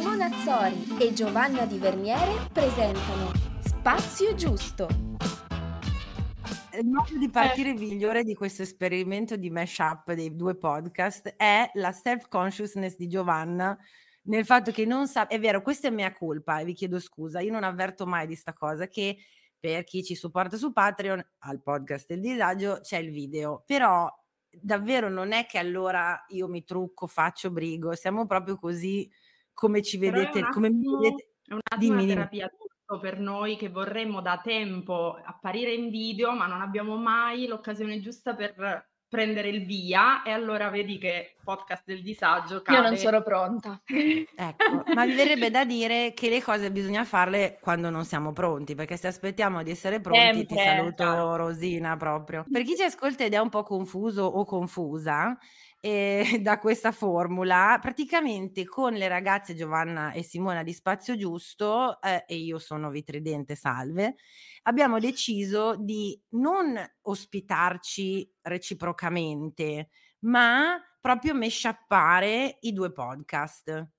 Simona Azzori e Giovanna Di Verniere presentano Spazio Giusto. Il modo di partire migliore di questo esperimento di mashup dei due podcast è la self-consciousness di Giovanna nel fatto che non sa, è vero, questa è mia colpa e vi chiedo scusa, io non avverto mai di sta cosa che per chi ci supporta su Patreon al podcast del disagio c'è il video, però davvero non è che allora io mi trucco, faccio brigo, siamo proprio così come ci vedete, come mi vedete. È un attimo una terapia tutto per noi che vorremmo da tempo apparire in video, ma non abbiamo mai l'occasione giusta per prendere il via e allora vedi che podcast del disagio cade. Io non sono pronta. ecco, ma mi verrebbe da dire che le cose bisogna farle quando non siamo pronti, perché se aspettiamo di essere pronti Sempre, ti saluto. Rosina proprio. Per chi ci ascolta ed è un po' confuso o confusa, eh, da questa formula, praticamente con le ragazze Giovanna e Simona di Spazio Giusto, eh, e io sono Vitridente Salve, abbiamo deciso di non ospitarci reciprocamente, ma proprio mesciappare i due podcast.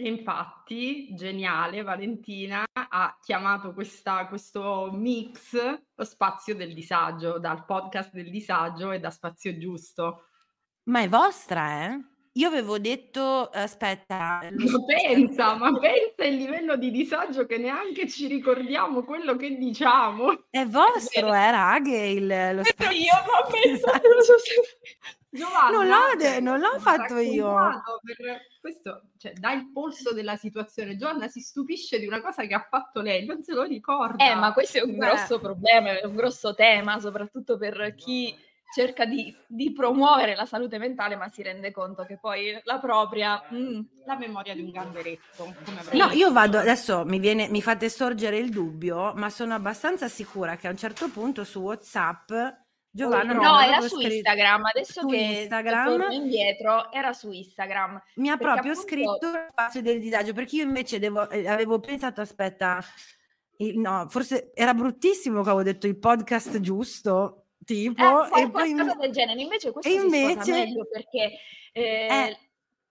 Infatti, geniale, Valentina ha chiamato questa, questo mix lo spazio del disagio, dal podcast del disagio e da spazio giusto. Ma è vostra, eh? Io avevo detto, aspetta, Ma pensa, ma pensa il livello di disagio che neanche ci ricordiamo quello che diciamo. È vostro, eh, raghe, il, lo spazio. Io non penso. Giovanna, non l'ho, de- non l'ho fatto io. Per questo, cioè, dà il polso della situazione. Giovanna si stupisce di una cosa che ha fatto lei, non se lo ricorda. Eh, ma questo è un Beh. grosso problema, è un grosso tema, soprattutto per chi cerca di, di, promuovere la salute mentale, ma si rende conto che poi la propria mm, la memoria di un gamberetto. no, io vado adesso mi, viene, mi fate sorgere il dubbio, ma sono abbastanza sicura che a un certo punto su WhatsApp Giovanna no, no era su scritto, Instagram. Adesso che Instagram, torno indietro, era su Instagram. Mi ha proprio appunto... scritto spazio del disagio perché io invece devo, eh, avevo pensato, aspetta, no, forse era bruttissimo che avevo detto il podcast giusto tipo eh, e poi qualcosa del genere invece questo e invece meglio perché eh, eh.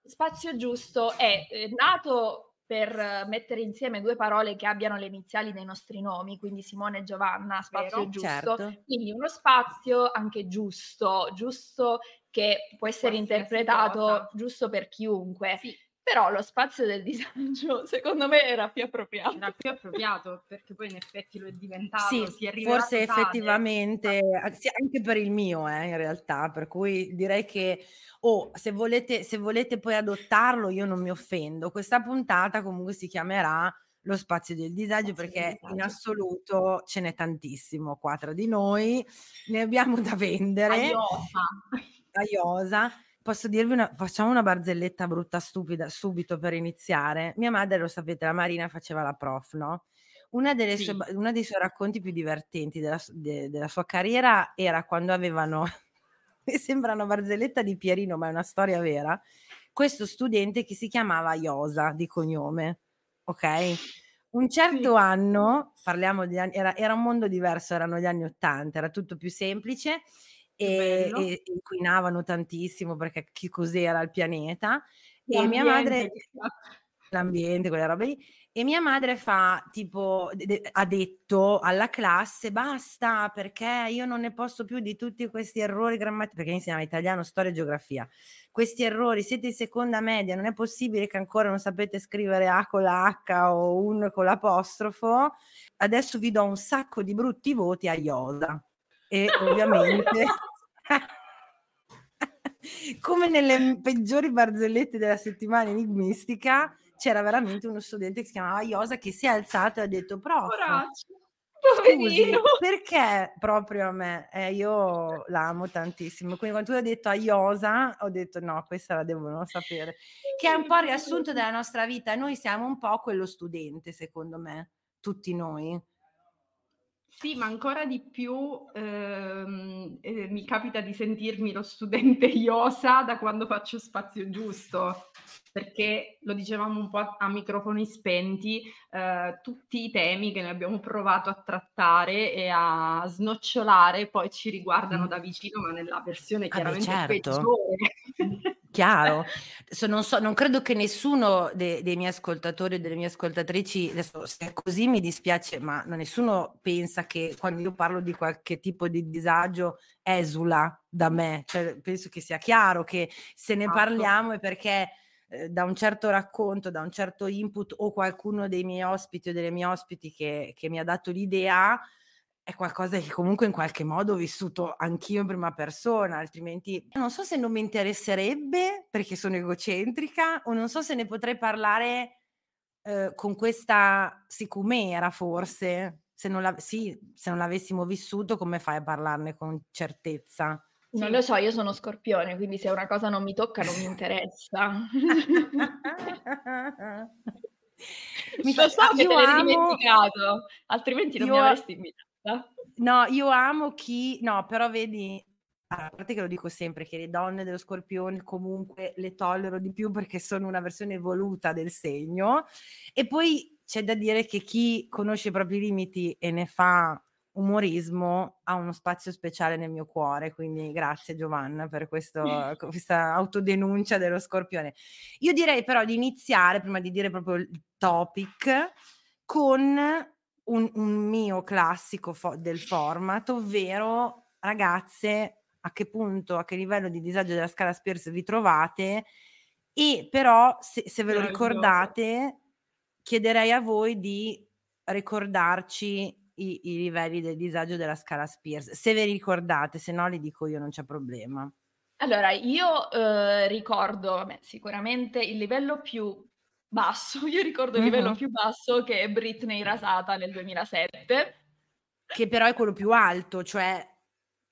spazio giusto è eh, nato per mettere insieme due parole che abbiano le iniziali dei nostri nomi, quindi Simone e Giovanna, spazio Vero, giusto. Certo. Quindi uno spazio anche giusto, giusto che può essere Qualsiasi interpretato cosa. giusto per chiunque. Sì. Però lo spazio del disagio, secondo me, era più appropriato. Era più appropriato, perché poi in effetti lo è diventato. Sì, forse effettivamente, anche per il mio, eh, in realtà, per cui direi che oh, se, volete, se volete poi adottarlo, io non mi offendo. Questa puntata comunque si chiamerà lo spazio del disagio perché in assoluto ce n'è tantissimo qua tra di noi, ne abbiamo da vendere. Aiosa. Aiosa posso dirvi una, facciamo una barzelletta brutta, stupida, subito per iniziare. Mia madre, lo sapete, la Marina faceva la prof, no? Una delle sì. sue, uno dei suoi racconti più divertenti della, de, della sua carriera era quando avevano, mi sembra una barzelletta di Pierino, ma è una storia vera, questo studente che si chiamava Iosa di cognome, ok? Un certo sì. anno, parliamo di anni, era, era un mondo diverso, erano gli anni Ottanta, era tutto più semplice e, e, inquinavano tantissimo perché che cos'era il pianeta l'ambiente. e mia madre l'ambiente, quelle robe lì. E mia madre fa tipo de- ha detto alla classe basta perché io non ne posso più di tutti questi errori grammatici perché insegnava italiano, storia e geografia. Questi errori, siete in seconda media, non è possibile che ancora non sapete scrivere A con la H o un con l'apostrofo. Adesso vi do un sacco di brutti voti a Iosa e ovviamente come nelle peggiori barzellette della settimana enigmistica c'era veramente uno studente che si chiamava Iosa che si è alzato e ha detto prof Scusi, perché proprio a me? Eh, io l'amo tantissimo. Quindi quando tu hai detto a Iosa, ho detto no, questa la devono sapere. Che è un po' il riassunto della nostra vita. Noi siamo un po' quello studente, secondo me, tutti noi. Sì, ma ancora di più ehm, eh, mi capita di sentirmi lo studente iosa da quando faccio spazio giusto, perché lo dicevamo un po' a, a microfoni spenti, eh, tutti i temi che noi abbiamo provato a trattare e a snocciolare poi ci riguardano mm. da vicino, ma nella versione chiaramente ah certo. peggiore. Chiaro, non, so, non credo che nessuno de- dei miei ascoltatori o delle mie ascoltatrici, adesso se è così mi dispiace, ma nessuno pensa che quando io parlo di qualche tipo di disagio esula da me, cioè, penso che sia chiaro che se ne esatto. parliamo è perché eh, da un certo racconto, da un certo input o qualcuno dei miei ospiti o delle mie ospiti che, che mi ha dato l'idea, è qualcosa che comunque in qualche modo ho vissuto anch'io in prima persona, altrimenti non so se non mi interesserebbe perché sono egocentrica o non so se ne potrei parlare eh, con questa sicumera forse, se non, la, sì, se non l'avessimo vissuto come fai a parlarne con certezza? Non lo so, io sono scorpione, quindi se una cosa non mi tocca non mi interessa. mi lo so che te l'hai dimenticato, altrimenti non io... mi avresti invitato. No, io amo chi... No, però vedi, a parte che lo dico sempre, che le donne dello scorpione comunque le tollero di più perché sono una versione evoluta del segno. E poi c'è da dire che chi conosce i propri limiti e ne fa umorismo ha uno spazio speciale nel mio cuore, quindi grazie Giovanna per questo, questa autodenuncia dello scorpione. Io direi però di iniziare, prima di dire proprio il topic, con un, un mio classico fo- del format, ovvero ragazze, a che punto, a che livello di disagio della scala Spears vi trovate e però se, se ve lo ricordate chiederei a voi di ricordarci i, i, livelli del disagio della scala Spears. Se ve li ricordate, se no li dico io, non c'è problema. Allora, io eh, ricordo vabbè, sicuramente il livello più basso, io ricordo il livello più basso che è Britney rasata nel 2007. Che però è quello più alto, cioè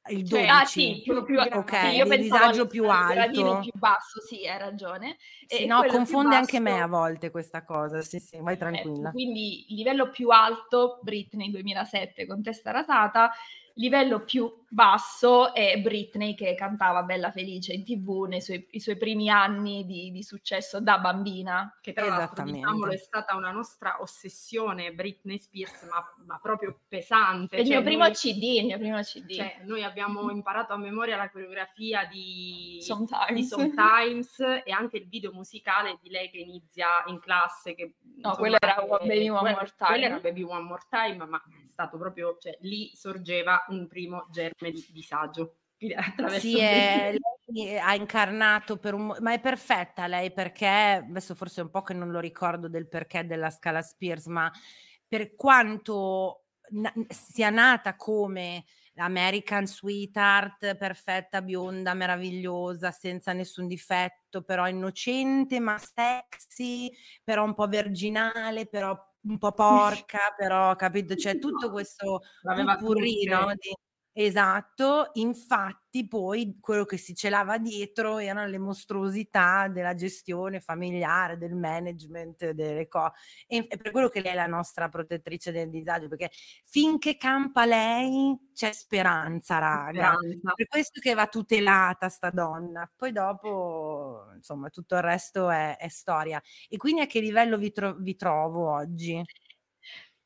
il 12. Cioè, ah sì, quello più alto. Ok, sì, io il disagio più alto. più basso, sì, hai ragione. Sì, no, confonde basso... anche me a volte questa cosa, sì, sì, vai tranquilla. Eh, quindi il livello più alto, Britney 2007 con testa rasata, livello più basso è Britney che cantava Bella Felice in tv nei suoi, suoi primi anni di, di, successo da bambina. Che tra l'altro diciamolo è stata una nostra ossessione Britney Spears, ma, ma proprio pesante. Il cioè, mio primo CD, il mio primo CD. Cioè, noi abbiamo imparato a memoria la coreografia di Sometimes. di Sometimes e anche il video musicale di lei che inizia in classe. Che, no, quello era Baby One More Time. Quello era Baby One More Time, ma è stato proprio, cioè lì sorgeva un primo germe di disagio. Sì, è, lei ha incarnato per un... ma è perfetta lei perché, adesso forse è un po' che non lo ricordo del perché della scala Spears, ma per quanto na- sia nata come l'American Sweetheart, perfetta, bionda, meravigliosa, senza nessun difetto, però innocente ma sexy, però un po' virginale, però un po' porca, però capito? C'è tutto questo purri, no? Di, Esatto, infatti poi quello che si celava dietro erano le mostruosità della gestione familiare, del management, delle cose. E è per quello che lei è la nostra protettrice del disagio, perché finché campa lei c'è speranza, raga. Speranza. Per questo che va tutelata sta donna. Poi dopo, insomma, tutto il resto è, è storia. E quindi a che livello vi, tro- vi trovo oggi?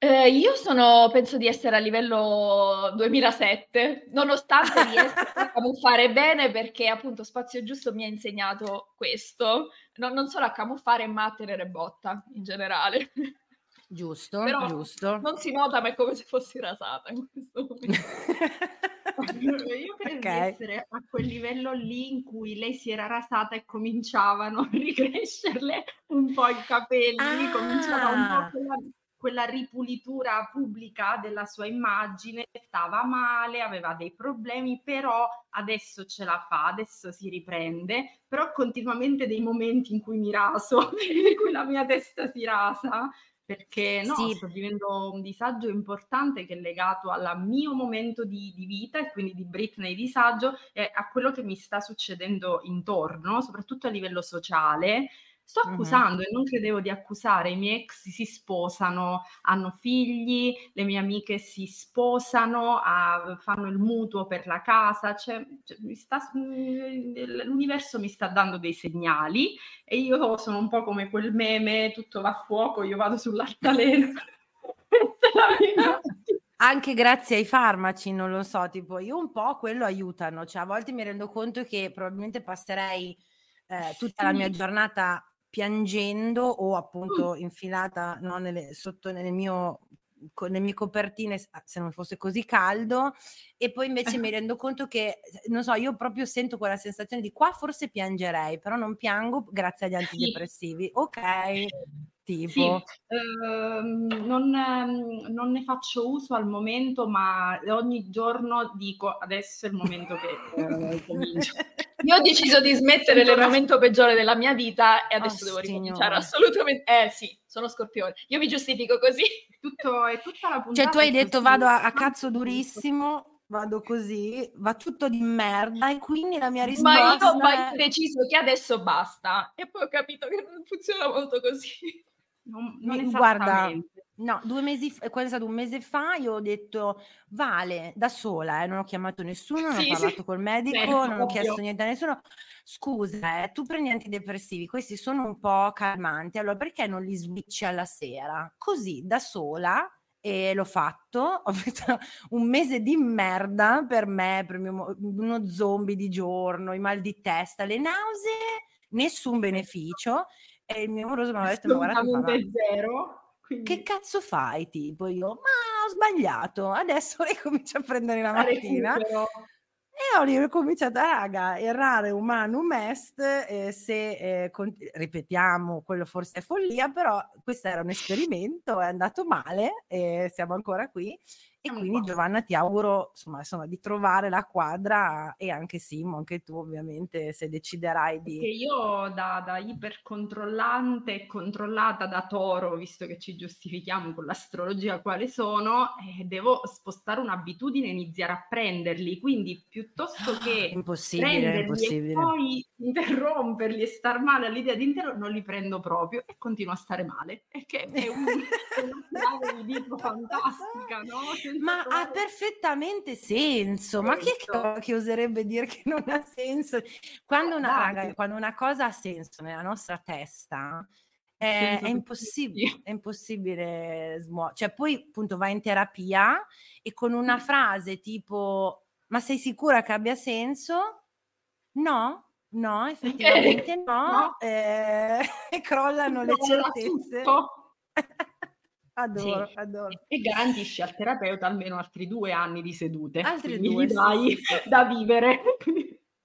Eh, io sono penso di essere a livello 2007, nonostante riesca a camuffare bene perché appunto Spazio Giusto mi ha insegnato questo, no, non solo a camuffare ma a tenere botta in generale. Giusto, Però giusto. Non si nota ma è come se fossi rasata in questo momento. Io credo okay. di essere a quel livello lì in cui lei si era rasata e cominciavano a ricrescerle un po' i capelli, ah. cominciava un po' quella quella ripulitura pubblica della sua immagine, stava male, aveva dei problemi, però adesso ce la fa, adesso si riprende, però continuamente dei momenti in cui mi raso, in cui la mia testa si rasa, perché no, sì. sto vivendo un disagio importante che è legato al mio momento di, di, vita e quindi di Britney disagio e a quello che mi sta succedendo intorno, soprattutto a livello sociale, Sto accusando mm-hmm. e non credevo di accusare, i miei ex si sposano, hanno figli, le mie amiche si sposano, a, fanno il mutuo per la casa, cioè, cioè, sta, l'universo mi sta dando dei segnali e io sono un po' come quel meme, tutto va a fuoco, io vado sull'altalena. Anche grazie ai farmaci, non lo so, tipo io un po' quello aiutano, cioè a volte mi rendo conto che probabilmente passerei eh, tutta la mia giornata piangendo o appunto infilata no, nelle, sotto nel mio le mie copertine se non fosse così caldo. E poi invece mi rendo conto che non so io proprio sento quella sensazione di qua forse piangerei però non piango grazie agli antidepressivi. Ok tipo sì, ehm, non, non, ne faccio uso al momento ma ogni giorno dico adesso è il momento che eh, comincio io ho deciso di smettere nel momento peggiore della mia vita e adesso oh, devo ricominciare assolutamente eh sì sono scorpione io mi giustifico così tutto, è tutta la puntata. Cioè, tu hai detto vado a, a cazzo durissimo, vado così, va tutto di merda e quindi la mia risposta... Ma io ho deciso che adesso basta e poi ho capito che non funziona molto così. Non, non Guarda, no, due mesi fa, è stato un mese fa, io ho detto Vale, da sola, eh, non ho chiamato nessuno, non sì, ho parlato sì. col medico, certo, non ovvio. ho chiesto niente a nessuno. Scusa, eh, tu prendi antidepressivi, questi sono un po' calmanti, allora perché non li switchi alla sera? Così, da sola, e l'ho fatto, ho fatto un mese di merda per me, per mio, uno zombie di giorno, i mal di testa, le nausee, nessun beneficio e il mio amoroso mi ha detto, ma guarda, zero. Quindi... Che cazzo fai? Tipo io, ma ho sbagliato, adesso ricomincio a prendere la mattina. E ho ricominciato, raga, errare umanum est, eh, se eh, con- ripetiamo, quello forse è follia, però questo era un esperimento, è andato male e siamo ancora qui e quindi Giovanna ti auguro insomma, insomma, di trovare la quadra e anche Simo, anche tu ovviamente se deciderai di... Perché io da, da ipercontrollante e controllata da toro, visto che ci giustifichiamo con l'astrologia quale sono, eh, devo spostare un'abitudine e iniziare a prenderli, quindi piuttosto che impossibile, impossibile. e poi interromperli e star male all'idea di intero, non li prendo proprio e continuo a stare male, perché è un, una di fantastica, no? Ma ha perfettamente senso. Ma chi è che, oserebbe dire che non ha senso? Quando una, raga, quando una cosa ha senso nella nostra testa, è, è, impossibile, è impossibile smuovere. Cioè, poi appunto vai in terapia e con una frase tipo: Ma sei sicura che abbia senso? No, no, effettivamente no. no. Eh, e crollano le certezze. Adoro, sì. adoro. E garantisce al terapeuta almeno altri due anni di sedute. Altri due. Dai, sì, sì. da vivere.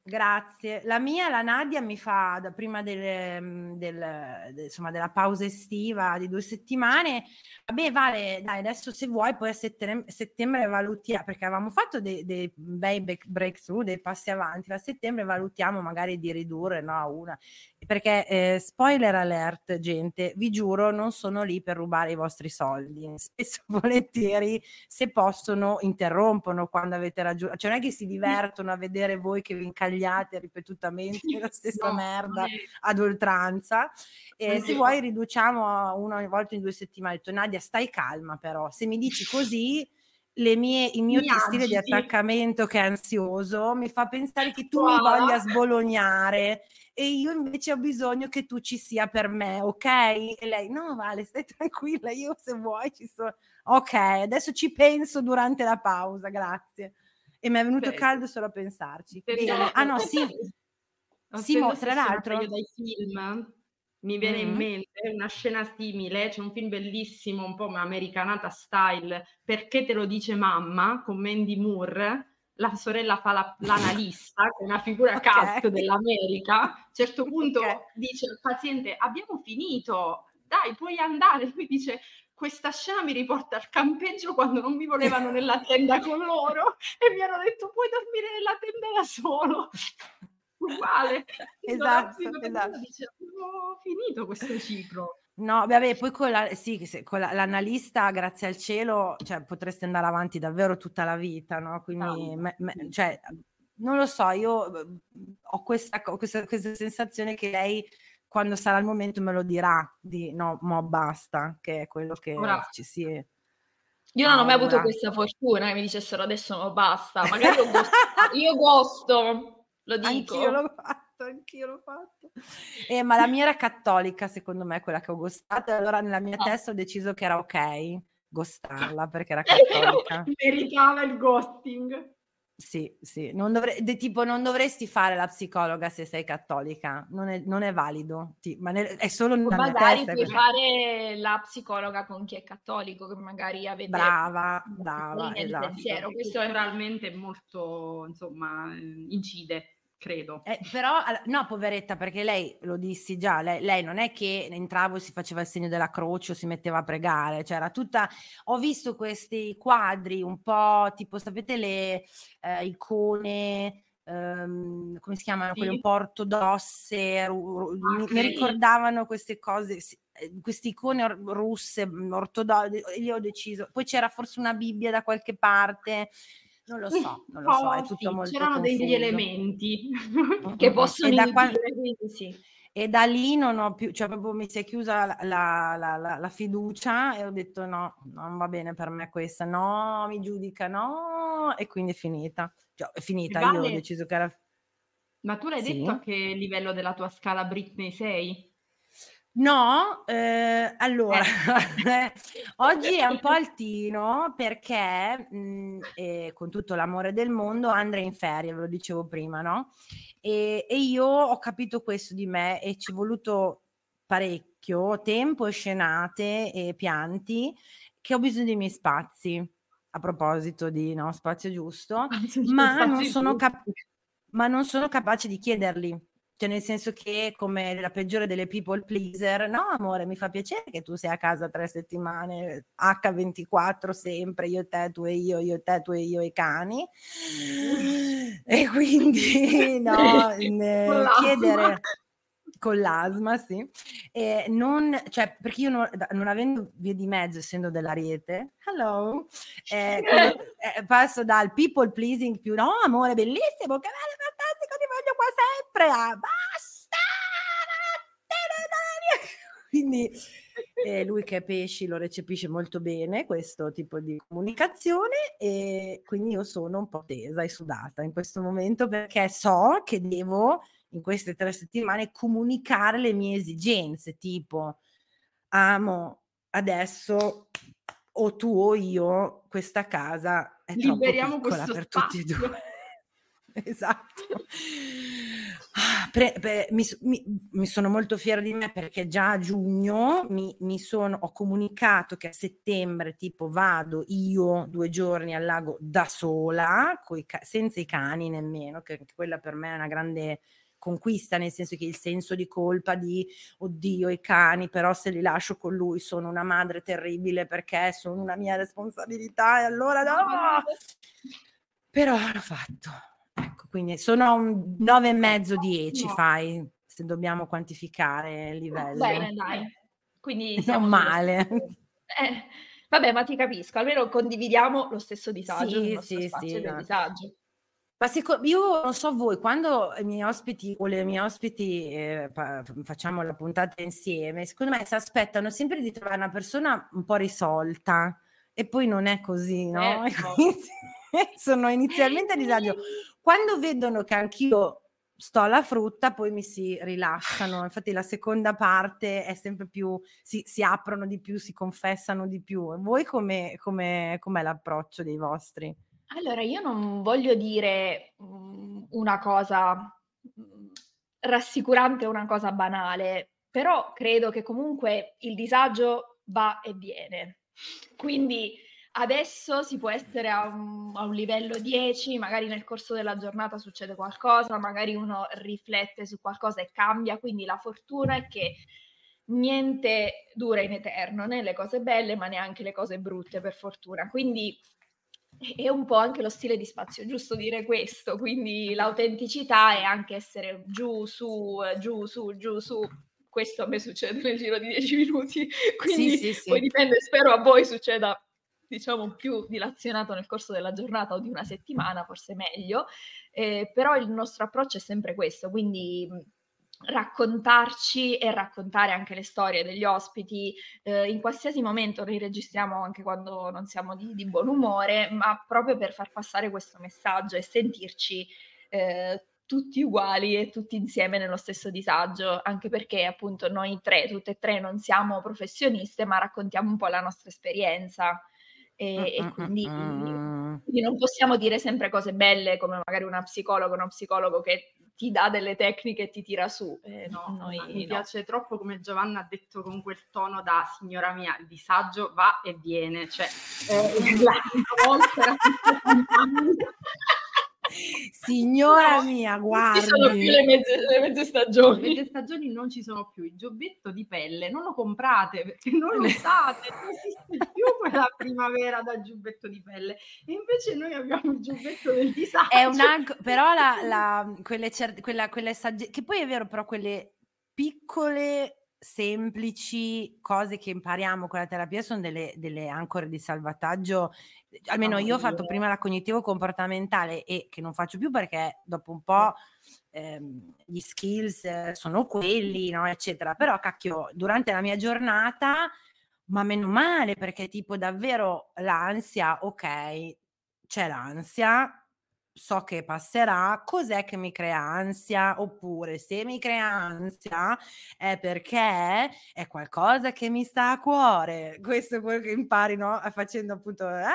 Grazie. La mia, la Nadia, mi fa da prima del, mm, del, del, insomma, della pausa estiva di due settimane. Vabbè, Vale, dai, adesso se vuoi, poi a settembre, settembre valutiamo, perché avevamo fatto dei, dei bei breakthrough, dei passi avanti. A settembre valutiamo magari di ridurre no, a una perché eh, spoiler alert, gente, vi giuro, non sono lì per rubare i vostri soldi. Spesso volentieri, se possono, interrompono quando avete ragione. Cioè, non è che si divertono a vedere voi che vi incagliate ripetutamente la stessa no, merda ad oltranza. E se vuoi, riduciamo una volta in due settimane. Ho detto, Nadia, stai calma, però. Se mi dici così. Mie, il mio stile di attaccamento che è ansioso mi fa pensare che tu wow. mi voglia sbolognare e io invece ho bisogno che tu ci sia per me, ok? E lei, no, Vale, stai tranquilla, io se vuoi ci sono. Ok, adesso ci penso durante la pausa, grazie. E mi è venuto Beh, caldo solo a pensarci. Ah no, sì. Sì, tra l'altro... Dai film mi viene mm-hmm. in mente una scena simile, c'è un film bellissimo, un po' americanata style, Perché te lo dice mamma, con Mandy Moore, la sorella fa la, l'analista, che è una figura okay. cult dell'America, a un certo punto okay. dice al paziente abbiamo finito, dai puoi andare, lui dice questa scena mi riporta al campeggio quando non mi volevano nella tenda con loro e mi hanno detto puoi dormire nella tenda da solo. Uguale. Esatto, esatto. Dice, ho finito questo ciclo. No, vabbè, poi con, la, sì, con la, l'analista, grazie al cielo, cioè, potreste andare avanti davvero tutta la vita, no? Quindi, me, me, cioè, non lo so, io mhmm, ho questa, questa, questa, sensazione che lei, quando sarà il momento, me lo dirà di no, mo basta, che è quello che Ora, ci si è. Io non ho mai avuto questa fortuna che mi dicessero adesso no, basta, magari io gosto, io gosto lo dico. Anch'io faccio fatto, anch'io l'ho fatto. Eh, ma la mia era cattolica, secondo me, quella che ho gostato. E allora nella mia no. testa ho deciso che era ok gostarla perché era cattolica. Meritava il ghosting. Sì, sì, non dovre de tipo non dovresti fare la psicologa se sei cattolica, non è non è valido, ti ma nel è solo nella magari puoi fare la psicologa con chi è cattolico, che magari avete Brava, brava, esatto. pensiero. Questo è Culturalmente molto, insomma, ehm, incide, credo. Eh, però no poveretta, perché lei lo dissi già, lei lei non è che entravo e si faceva il segno della croce o si metteva a pregare, cioè era tutta ho visto questi quadri un po' tipo sapete le, ehm, icone, ehm, come si chiamano, quelle un Sì. po' ortodosse, ru ru Ah, mi sì. ricordavano queste cose, sì, ehm, queste icone or russe, mhmm, ortodo e io ho deciso poi c'era forse una Bibbia da qualche parte, non lo so, non lo so, è Oh, tutto sì, molto c'erano degli confuso. elementi. Mh, che mh, mh. possono E da quan inibire, quindi sì. e da lì non ho più cioè proprio mi si è chiusa la la la la fiducia e ho detto: "No, non va bene per me questa, no, mi giudica, no", e quindi è finita. Cioè è finita, io ho Vale deciso che era ma tu l'hai detto a Sì. che livello della tua scala Britney sei? No, ehm, allora, Eh. oggi è un po' altino perché, mhmm, ehm, con tutto l'amore del mondo Andrea è in ferie, ve lo dicevo prima, no, e e io ho capito questo di me e ci è voluto parecchio tempo scenate e pianti, che ho bisogno dei miei spazi. A proposito di, no, spazio giusto, ma non Spazi sono cap ma non sono capace di chiederli. Cioè nel senso che come la peggiore delle people pleaser: "No amore, mi fa piacere che tu sia a casa 3 settimane, H24 sempre, io e te, tu e io, io e te, tu e io e i cani". E quindi no, chiedere con l'asma, sì. Ehm, non cioè perché io no da non avendo vie di mezzo, essendo dell'Ariete, hello, quello ehm, passo dal people pleasing più: "No amore, bellissimo, che bello, fantastico, ti voglio qua sempre", a: "Basta, vattene da lì". Quindi, ehm, lui che è pesci lo recepisce molto bene questo tipo di comunicazione e quindi io sono un po' tesa e sudata in questo momento perché so che devo in queste 3 settimane comunicare le mie esigenze, tipo: "Amo, adesso o tu o io, questa casa è Liberiamo questo per tutti e spazio. 2". Esatto. Ah, pre pe mi mi mi sono molto fiera di me perché già a giugno mi mi sono ho comunicato che a settembre tipo vado io 2 giorni al lago da sola, coi senza i cani nemmeno, che quella per me è una grande conquista, nel senso che il senso di colpa di: "Oddio i cani, però se li lascio con lui sono una madre terribile perché sono una mia responsabilità e allora no!" Però l'ho fatto. Ecco, quindi sono un 9 e mezzo, 10 Ottimo. fai, se dobbiamo quantificare il livello. Bene dai. Quindi Non male. eh, vabbè ma ti capisco, almeno condividiamo lo stesso disagio Sì, sì, sì, no. disagio. Ma seco io non so voi, quando i miei ospiti o le mie ospiti, pa f facciamo la puntata insieme, secondo me s'aspettano sempre di trovare una persona un po' risolta e poi non è così, no, e Certo. quindi sono inizialmente a disagio. Quando vedono che anch'io sto alla frutta poi mi si rilassano. Infatti la seconda parte è sempre più si si aprono di più, si confessano di più. Voi come come com'è l'approccio dei vostri? Allora io non voglio dire, mhmm, una cosa, mhmm, rassicurante o una cosa banale, però credo che comunque il disagio va e viene. Quindi adesso si può essere a un a un livello 10, magari nel corso della giornata succede qualcosa, magari uno riflette su qualcosa e cambia, quindi la fortuna è che niente dura in eterno, né le cose belle, ma neanche le cose brutte per fortuna. Quindi è un po' anche lo stile di Spazio Giusto dire questo, quindi l'autenticità è anche essere giù, su, giù, su, giù, su. Questo a me succede nel giro di 10 minuti, Sì, quindi sì, poi sì. dipende, spero a voi succeda diciamo più dilazionato nel corso della giornata o di una settimana, forse meglio, ehm, però il nostro approccio è sempre questo, quindi, raccontarci e raccontare anche le storie degli ospiti, ehm, in qualsiasi momento, noi registriamo anche quando non siamo di di buon umore, ma proprio per far passare questo messaggio e sentirci, ehm, tutti uguali e tutti insieme nello stesso disagio, anche perché appunto noi 3, tutte e 3 non siamo professioniste, ma raccontiamo un po' la nostra esperienza, E e mh, mh, quindi. Mm. Quindi non possiamo dire sempre cose belle come magari una psicologa, uno psicologo che ti dà delle tecniche e ti tira su. Eh, no, noi, mi no. piace troppo come Giovanna ha detto con quel tono da signora mia, il disagio va e viene, cioè eh, la volta Signora mia, guarda. Ci sono più le mezze, le mezze, stagioni. Le mezze stagioni non ci sono più. Il giubbetto di pelle non lo comprate perché non lo usate, non esiste più quella primavera da giubbetto di pelle. E invece noi abbiamo il giubbetto del disagio. È un anco, però la, la, quelle, cer- quella, quelle sagge- che poi è vero, però quelle piccole semplici cose che impariamo con la terapia sono delle, delle ancore di salvataggio almeno io ho fatto prima la cognitivo comportamentale e che non faccio più perché dopo un po' ehm, gli skills eh, sono quelli, no, eccetera. Però cacchio, durante la mia giornata, ma meno male perché tipo davvero l'ansia, ok, c'è l'ansia, so che passerà, cos'è che mi crea ansia? Oppure se mi crea ansia è perché è qualcosa che mi sta a cuore. Questo è quello che impari, no? Facendo appunto, eh?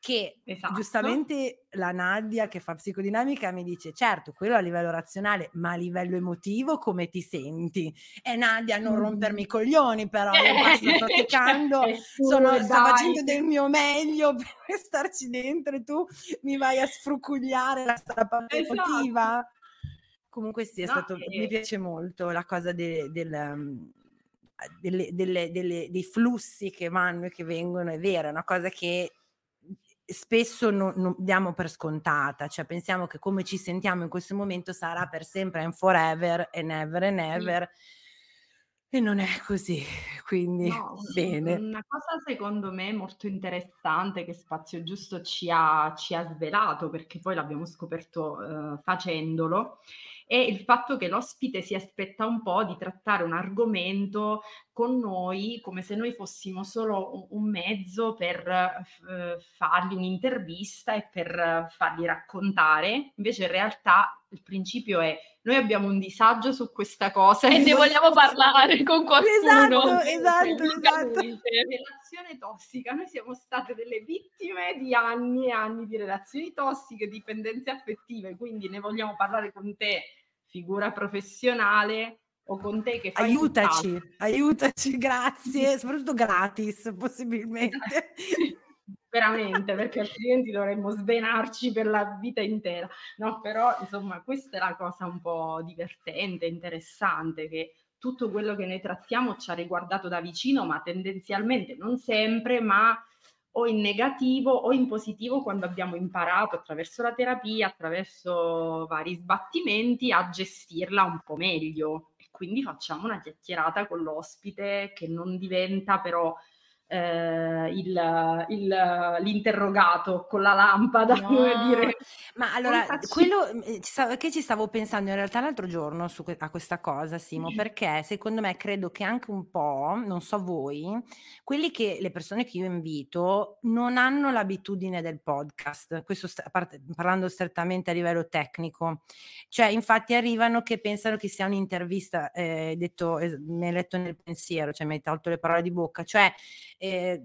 Che esatto. giustamente la Nadia che fa psicodinamica mi dice certo quello a livello razionale ma a livello emotivo come ti senti e Nadia non rompermi i coglioni però io sto praticando sono, sto facendo del mio meglio per starci dentro e tu mi vai a sfrucugliare la strappa esatto. emotiva comunque sì è no, stato, eh. mi piace molto la cosa de, del um, delle, delle, delle, dei flussi che vanno e che vengono, è vero, è una cosa che spesso non, non, diamo per scontata, cioè pensiamo che come ci sentiamo in questo momento sarà per sempre and forever and ever and ever. Sì. E non è così, quindi no, bene. Una cosa secondo me molto interessante che Spazio Giusto ci ha, ci ha svelato, perché poi l'abbiamo scoperto uh, facendolo, è il fatto che l'ospite si aspetta un po' di trattare un argomento con noi come se noi fossimo solo un mezzo per eh, fargli un'intervista e per fargli raccontare. Invece in realtà il principio è noi abbiamo un disagio su questa cosa e ne vogliamo parlare con qualcuno. Esatto, esatto, esatto. Relazione tossica, noi siamo state delle vittime di anni e anni di relazioni tossiche, dipendenze affettive, quindi ne vogliamo parlare con te figura professionale o con te che fai aiutaci, aiutaci, grazie, soprattutto gratis possibilmente. Veramente, perché altrimenti dovremmo svenarci per la vita intera. No, però insomma, questa è la cosa un po' divertente, interessante, che tutto quello che noi trattiamo ci ha riguardato da vicino, ma tendenzialmente non sempre, ma o in negativo o in positivo quando abbiamo imparato attraverso la terapia, attraverso vari sbattimenti a gestirla un po' meglio. E quindi facciamo una chiacchierata con l'ospite che non diventa però eh, il, il, l'interrogato con la lampada, no. dire. Ma allora, quello eh, che ci stavo pensando in realtà l'altro giorno su, a questa cosa, Simo, perché secondo me credo che anche un po', non so voi, quelli che le persone che io invito non hanno l'abitudine del podcast, questo st- parlando strettamente a livello tecnico. Cioè, infatti arrivano che pensano che sia un'intervista, eh, detto, eh, mi hai letto nel pensiero, cioè mi hai tolto le parole di bocca, cioè eh,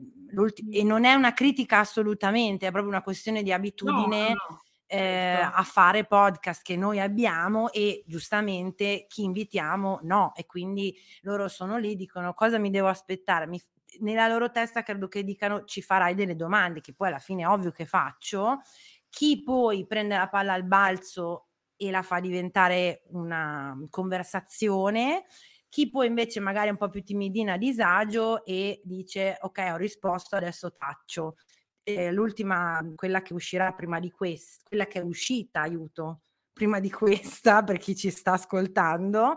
e non è una critica assolutamente, è proprio una questione di abitudine. No, no. Eh, a fare podcast che noi abbiamo e giustamente chi invitiamo no e quindi loro sono lì dicono cosa mi devo aspettare mi, nella loro testa credo che dicano ci farai delle domande che poi alla fine è ovvio che faccio chi poi prende la palla al balzo e la fa diventare una conversazione chi poi invece magari è un po' più timidina a disagio e dice ok ho risposto adesso taccio eh, l'ultima quella che uscirà prima di questa quella che è uscita aiuto prima di questa per chi ci sta ascoltando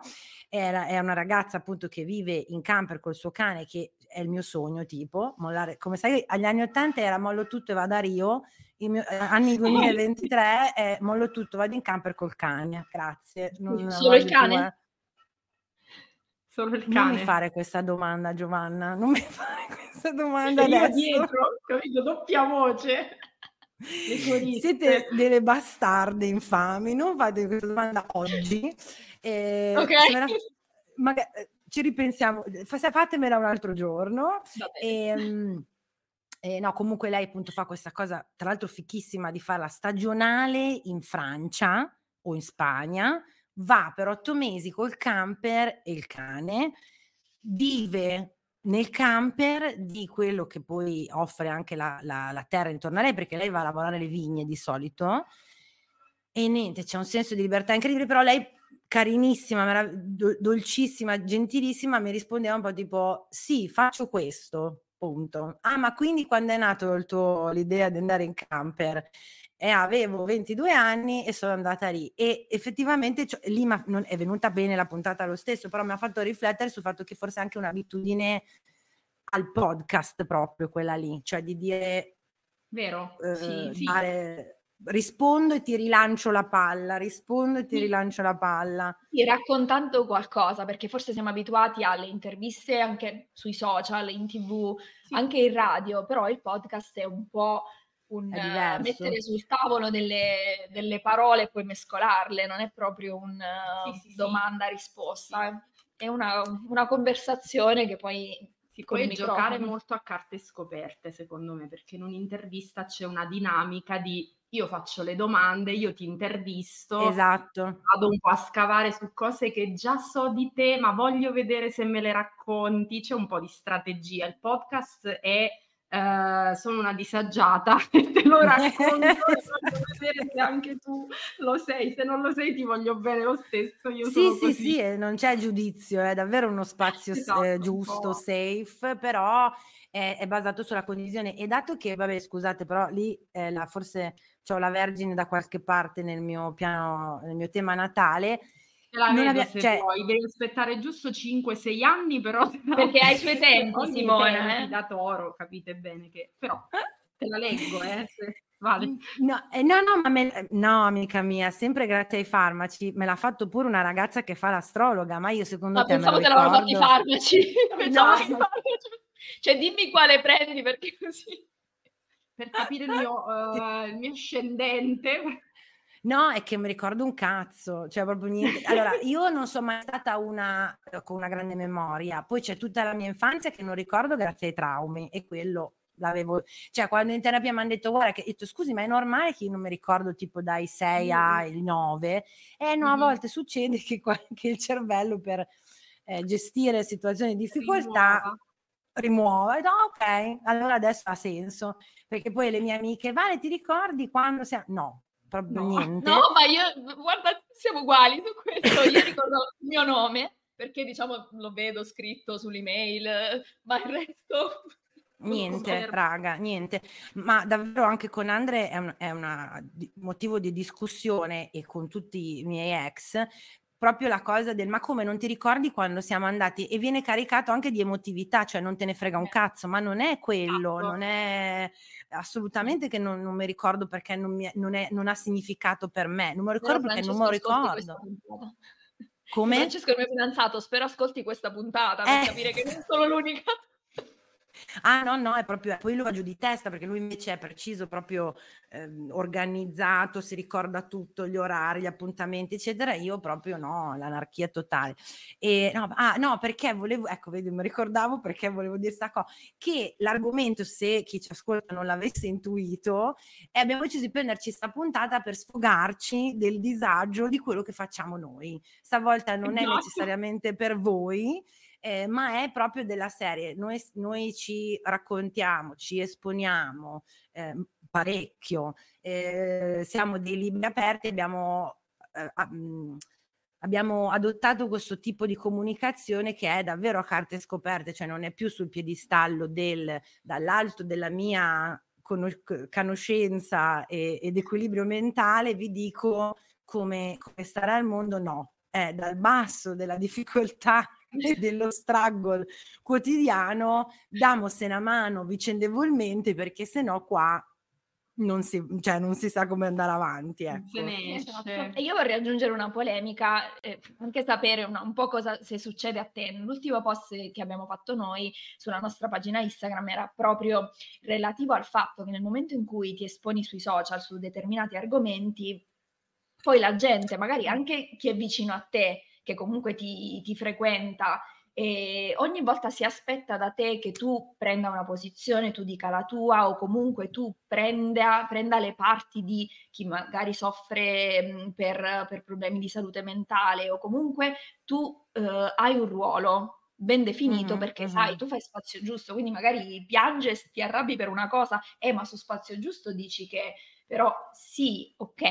è una ragazza appunto che vive in camper col suo cane che è il mio sogno tipo mollare come sai agli anni 80 era mollo tutto e vado a Rio miei, eh, anni 2023 è mollo tutto vado in camper col cane grazie non, solo il cane? Tua, Solo il cane. Non mi fare questa domanda, Giovanna. Non mi fare questa domanda Io adesso. dietro, capito? Doppia voce. Siete delle bastarde infami. Non fate questa domanda oggi. Eh, ok. La... Magari, ci ripensiamo. Fatemela un altro giorno. E, um, eh, no, comunque lei appunto fa questa cosa, tra l'altro fichissima, di farla stagionale in Francia o in Spagna, va per otto mesi col camper e il cane, vive nel camper di quello che poi offre anche la, la, la terra intorno a lei, perché lei va a lavorare le vigne di solito, e niente, c'è un senso di libertà incredibile, però lei carinissima, merav- dolcissima, gentilissima, mi rispondeva un po' tipo sì, faccio questo, punto. Ah, ma quindi quando è nato tuo, l'idea di andare in camper? E avevo 22 anni e sono andata lì e effettivamente cioè, lì non, è venuta bene la puntata lo stesso, però mi ha fatto riflettere sul fatto che forse è anche un'abitudine al podcast proprio quella lì, cioè di dire vero, eh, sì, sì. Dare, rispondo e ti rilancio la palla, rispondo e ti sì. rilancio la palla. Sì, raccontando qualcosa, perché forse siamo abituati alle interviste anche sui social, in tv, anche in radio, però il podcast è un po' un uh, mettere sul tavolo delle, delle, parole e poi mescolarle, non è proprio un uh, sì, sì, domanda-risposta, sì. è una, una, conversazione che poi si può giocare molto a carte scoperte, secondo me, perché in un'intervista c'è una dinamica di io faccio le domande, io ti intervisto, esatto. vado un po' a scavare su cose che già so di te, ma voglio vedere se me le racconti, c'è un po' di strategia. Il podcast è Uh, sono una disagiata e te lo racconto voglio vedere se anche tu lo sei se non lo sei ti voglio bene lo stesso io sì sì così. sì non c'è giudizio è davvero uno spazio esatto, eh, giusto safe però è, è, basato sulla condivisione e dato che vabbè scusate però lì eh, la, forse ho la vergine da qualche parte nel mio piano nel mio tema natale la non abbia, se cioè, vuoi, devi aspettare giusto 5-6 anni, però perché hai i suoi tempi, Simone, eh? da toro, capite bene che però te la leggo, eh, se... Vale. No, eh, no, no, ma me, no, amica mia, sempre grazie ai farmaci. Me l'ha fatto pure una ragazza che fa l'astrologa, ma io secondo ma te pensavo te l'avevano fatto i farmaci. no. Cioè, dimmi quale prendi perché così. Per capire il mio, uh, il mio ascendente. No, è che mi ricordo un cazzo, cioè proprio niente. Allora, io non sono mai stata una eh, con una grande memoria, poi c'è tutta la mia infanzia che non ricordo grazie ai traumi e quello l'avevo, cioè quando in terapia mi hanno detto guarda che detto, scusi ma è normale che io non mi ricordo tipo dai 6 ai 9 e no, a volte succede che, che il cervello per eh, gestire situazioni di difficoltà rimuova, rimuova. No, ok, allora adesso ha senso. Perché poi le mie amiche Vale ti ricordi quando siamo no proprio no, niente. No, ma io, guarda, siamo uguali su questo. Io ricordo il mio nome, perché diciamo lo vedo scritto sull'email, ma il resto... Niente, raga, niente. Ma davvero anche con Andre è un è una motivo di discussione e con tutti i miei ex, proprio la cosa del ma come non ti ricordi quando siamo andati e viene caricato anche di emotività, cioè non te ne frega un cazzo, ma non è quello, esatto. non è assolutamente che non, non mi ricordo perché non, mi, non, è, non, ha significato per me, non me lo ricordo perché non me lo ricordo. Come? Francesco il mio fidanzato, spero ascolti questa puntata per eh. capire che non sono l'unica. Ah no, no, è proprio poi lui va giù di testa perché lui invece è preciso, proprio eh, organizzato, si ricorda tutto, gli orari, gli appuntamenti, eccetera. Io proprio no, l'anarchia totale. E no, ah, no, perché volevo, ecco, vedi, mi ricordavo perché volevo dire sta cosa, che l'argomento, se chi ci ascolta non l'avesse intuito, e abbiamo deciso di prenderci sta puntata per sfogarci del disagio di quello che facciamo noi. Stavolta non è esatto. necessariamente per voi, eh, ma è proprio della serie. Noi, noi ci raccontiamo, ci esponiamo eh, parecchio, eh, siamo dei libri aperti, abbiamo, eh, mh, abbiamo adottato questo tipo di comunicazione che è davvero a carte scoperte, cioè non è più sul piedistallo del, dall'alto della mia conoscenza ed equilibrio mentale, vi dico come, come stare al mondo, no, è dal basso della difficoltà dello struggle quotidiano, damosene a mano vicendevolmente perché se no qua non si, cioè, non si sa come andare avanti. Ecco. Esatto. E io vorrei aggiungere una polemica, eh, anche sapere una, un po' cosa se succede a te. L'ultimo post che abbiamo fatto noi sulla nostra pagina Instagram era proprio relativo al fatto che nel momento in cui ti esponi sui social su determinati argomenti, poi la gente, magari anche chi è vicino a te, che comunque ti, ti frequenta, e ogni volta si aspetta da te che tu prenda una posizione, tu dica la tua o comunque tu prenda, prenda le parti di chi magari soffre per, per, problemi di salute mentale o comunque tu eh, hai un ruolo ben definito mm-hmm, perché mm-hmm. sai, tu fai spazio giusto, quindi magari piange, ti arrabbi per una cosa, eh ma su spazio giusto dici che però sì, ok,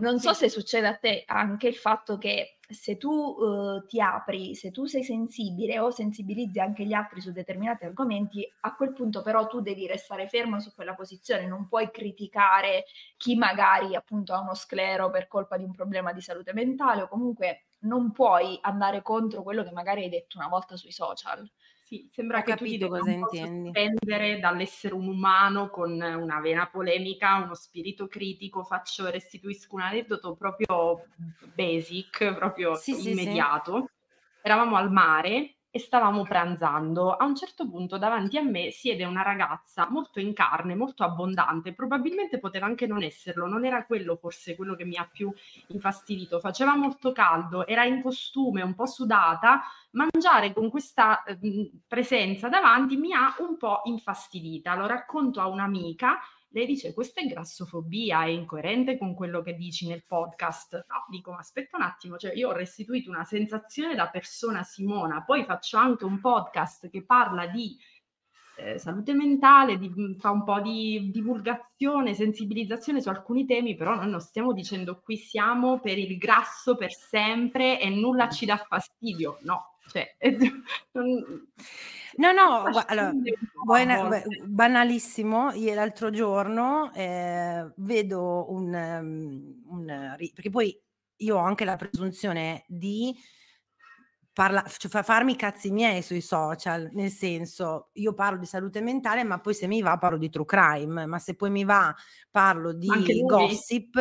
non so se succede a te anche il fatto che se tu uh, ti apri, se tu sei sensibile o sensibilizzi anche gli altri su determinati argomenti, a quel punto però tu devi restare fermo su quella posizione, non puoi criticare chi magari appunto ha uno sclero per colpa di un problema di salute mentale o comunque non puoi andare contro quello che magari hai detto una volta sui social. Sì, sembra Ho che tu ti cosa intendi. prendere dall'essere un umano con una vena polemica, uno spirito critico, faccio, restituisco un aneddoto proprio basic, proprio sì, immediato. Sì, sì. Eravamo al mare e stavamo pranzando. A un certo punto davanti a me siede una ragazza molto in carne, molto abbondante, probabilmente poteva anche non esserlo, non era quello forse quello che mi ha più infastidito. Faceva molto caldo, era in costume, un po' sudata, mangiare con questa eh, presenza davanti mi ha un po' infastidita. Lo racconto a un'amica lei dice questa è grassofobia, è incoerente con quello che dici nel podcast. No, dico, ma aspetta un attimo, cioè io ho restituito una sensazione da persona Simona, poi faccio anche un podcast che parla di eh, salute mentale, di, fa un po' di divulgazione, sensibilizzazione su alcuni temi, però noi non stiamo dicendo qui siamo per il grasso per sempre e nulla ci dà fastidio, no, cioè, non... No, no, allora, buona, banalissimo. L'altro giorno eh, vedo un, um, un, perché poi io ho anche la presunzione di parla, cioè, farmi i cazzi miei sui social, nel senso io parlo di salute mentale, ma poi se mi va parlo di true crime, ma se poi mi va parlo di gossip,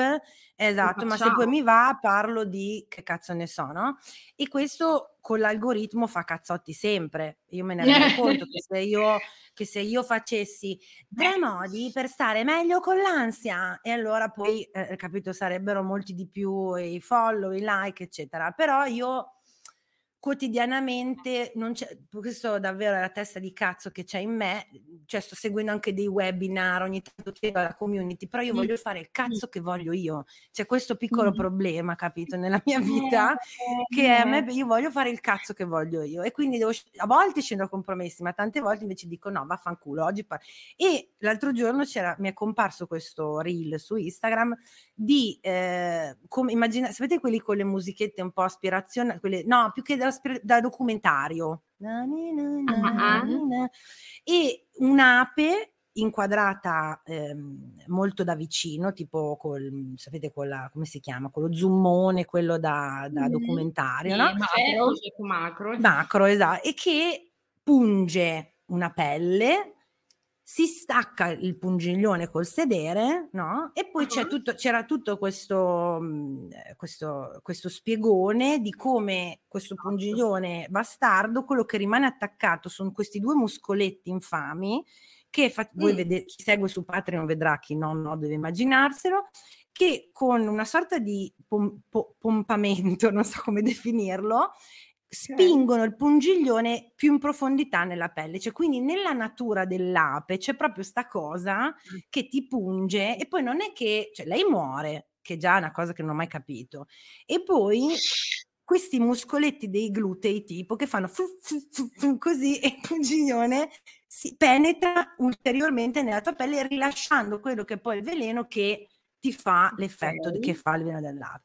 esatto, ma se poi mi va parlo di che cazzo ne so, no? E questo con l'algoritmo fa cazzotti sempre. Io me ne rendo conto che se io, che se io facessi tre modi per stare meglio con l'ansia, e allora poi, eh, capito, sarebbero molti di più i follow, i like, eccetera. Però io quotidianamente non c'è questo davvero è la testa di cazzo che c'è in me cioè sto seguendo anche dei webinar ogni tanto chiedo alla community però io voglio fare il cazzo che voglio io c'è questo piccolo problema capito nella mia vita che a me io voglio fare il cazzo che voglio io e quindi devo, a volte scendo a compromessi ma tante volte invece dico no vaffanculo oggi par-. e l'altro giorno c'era mi è comparso questo reel su Instagram di eh, come immagina sapete quelli con le musichette un po' aspirazione quelle no più che da, da documentario uh-huh. e un'ape inquadrata ehm, molto da vicino, tipo col, sapete, con la, come si chiama? Con lo zoomone, quello da, da documentario, mm, no? Macro, macro. Macro, esatto, e che punge una pelle si stacca il pungiglione col sedere, no? E poi uh-huh. tutto, c'era tutto questo, mhmm, questo, questo, spiegone di come questo esatto. pungiglione bastardo, quello che rimane attaccato sono questi due muscoletti infami, che fa, voi mm. vedete, chi segue su Patreon vedrà, chi no, no, deve immaginarselo, che con una sorta di pom- po- pompamento, non so come definirlo, spingono il pungiglione più in profondità nella pelle, cioè quindi nella natura dell'ape c'è proprio sta cosa che ti punge e poi non è che, cioè lei muore, che è già una cosa che non ho mai capito, e poi questi muscoletti dei glutei tipo che fanno fu, fu, fu, così e il pungiglione si penetra ulteriormente nella tua pelle rilasciando quello che è poi il veleno che ti fa l'effetto okay. che fa il veleno dell'ape.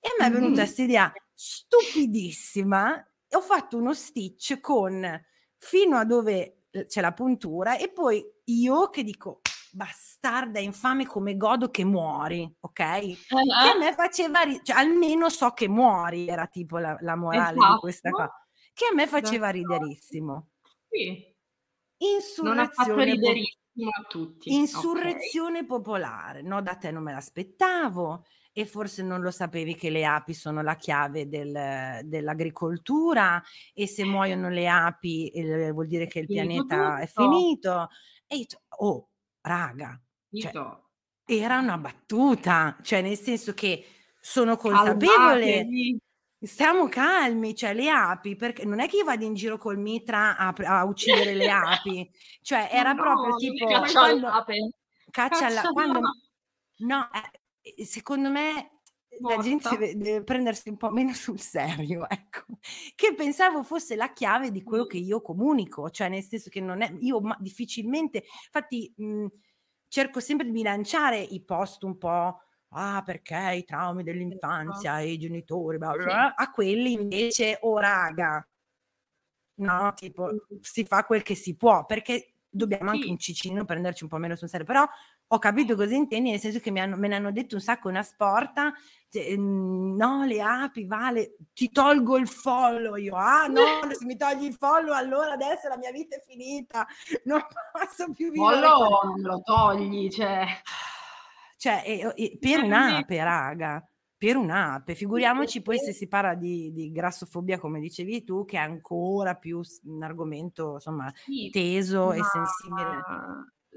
E a me è venuta questa idea stupidissima. Ho fatto uno stitch con fino a dove c'è la puntura e poi io che dico bastarda, infame come godo che muori, ok? Uh-huh. Che a me faceva, ri- cioè almeno so che muori, era tipo la, la morale esatto. di questa cosa, che a me faceva esatto. riderissimo. Sì. Insurrezione tutti. Insurrezione okay. popolare, no? Da te non me l'aspettavo e forse non lo sapevi che le api sono la chiave del, dell'agricoltura e se muoiono le api eh, vuol dire che il pianeta tutto. è finito. E io, oh, raga, cioè, era una battuta, cioè nel senso che sono consapevole. Stiamo calmi, cioè le api, perché non è che io vado in giro col mitra a, a uccidere le api, cioè era no, proprio tipo caccia all'ape. Caccia alla, quando, no, eh, secondo me Morta. la gente deve, deve, prendersi un po' meno sul serio, ecco, che pensavo fosse la chiave di quello che io comunico, cioè nel senso che non è, io ma, difficilmente, infatti mh, cerco sempre di bilanciare i post un po' ah perché i traumi dell'infanzia e i genitori, bla, bla, bla, a quelli invece, oh raga, no, tipo si fa quel che si può, perché dobbiamo anche un cicino prenderci un po' meno sul serio, però ho capito cosa intendi, nel senso che hanno, me ne hanno detto un sacco una sporta, cioè, no, le api, vale, ti tolgo il follow, io, ah no, se mi togli il follow allora adesso la mia vita è finita, non posso più vivere. Follow non lo togli, cioè... Cioè, e, e, per un'ape, raga, per un'ape, figuriamoci poi se si parla di, di, grassofobia, come dicevi tu, che è ancora più un argomento, insomma, sì, teso e sensibile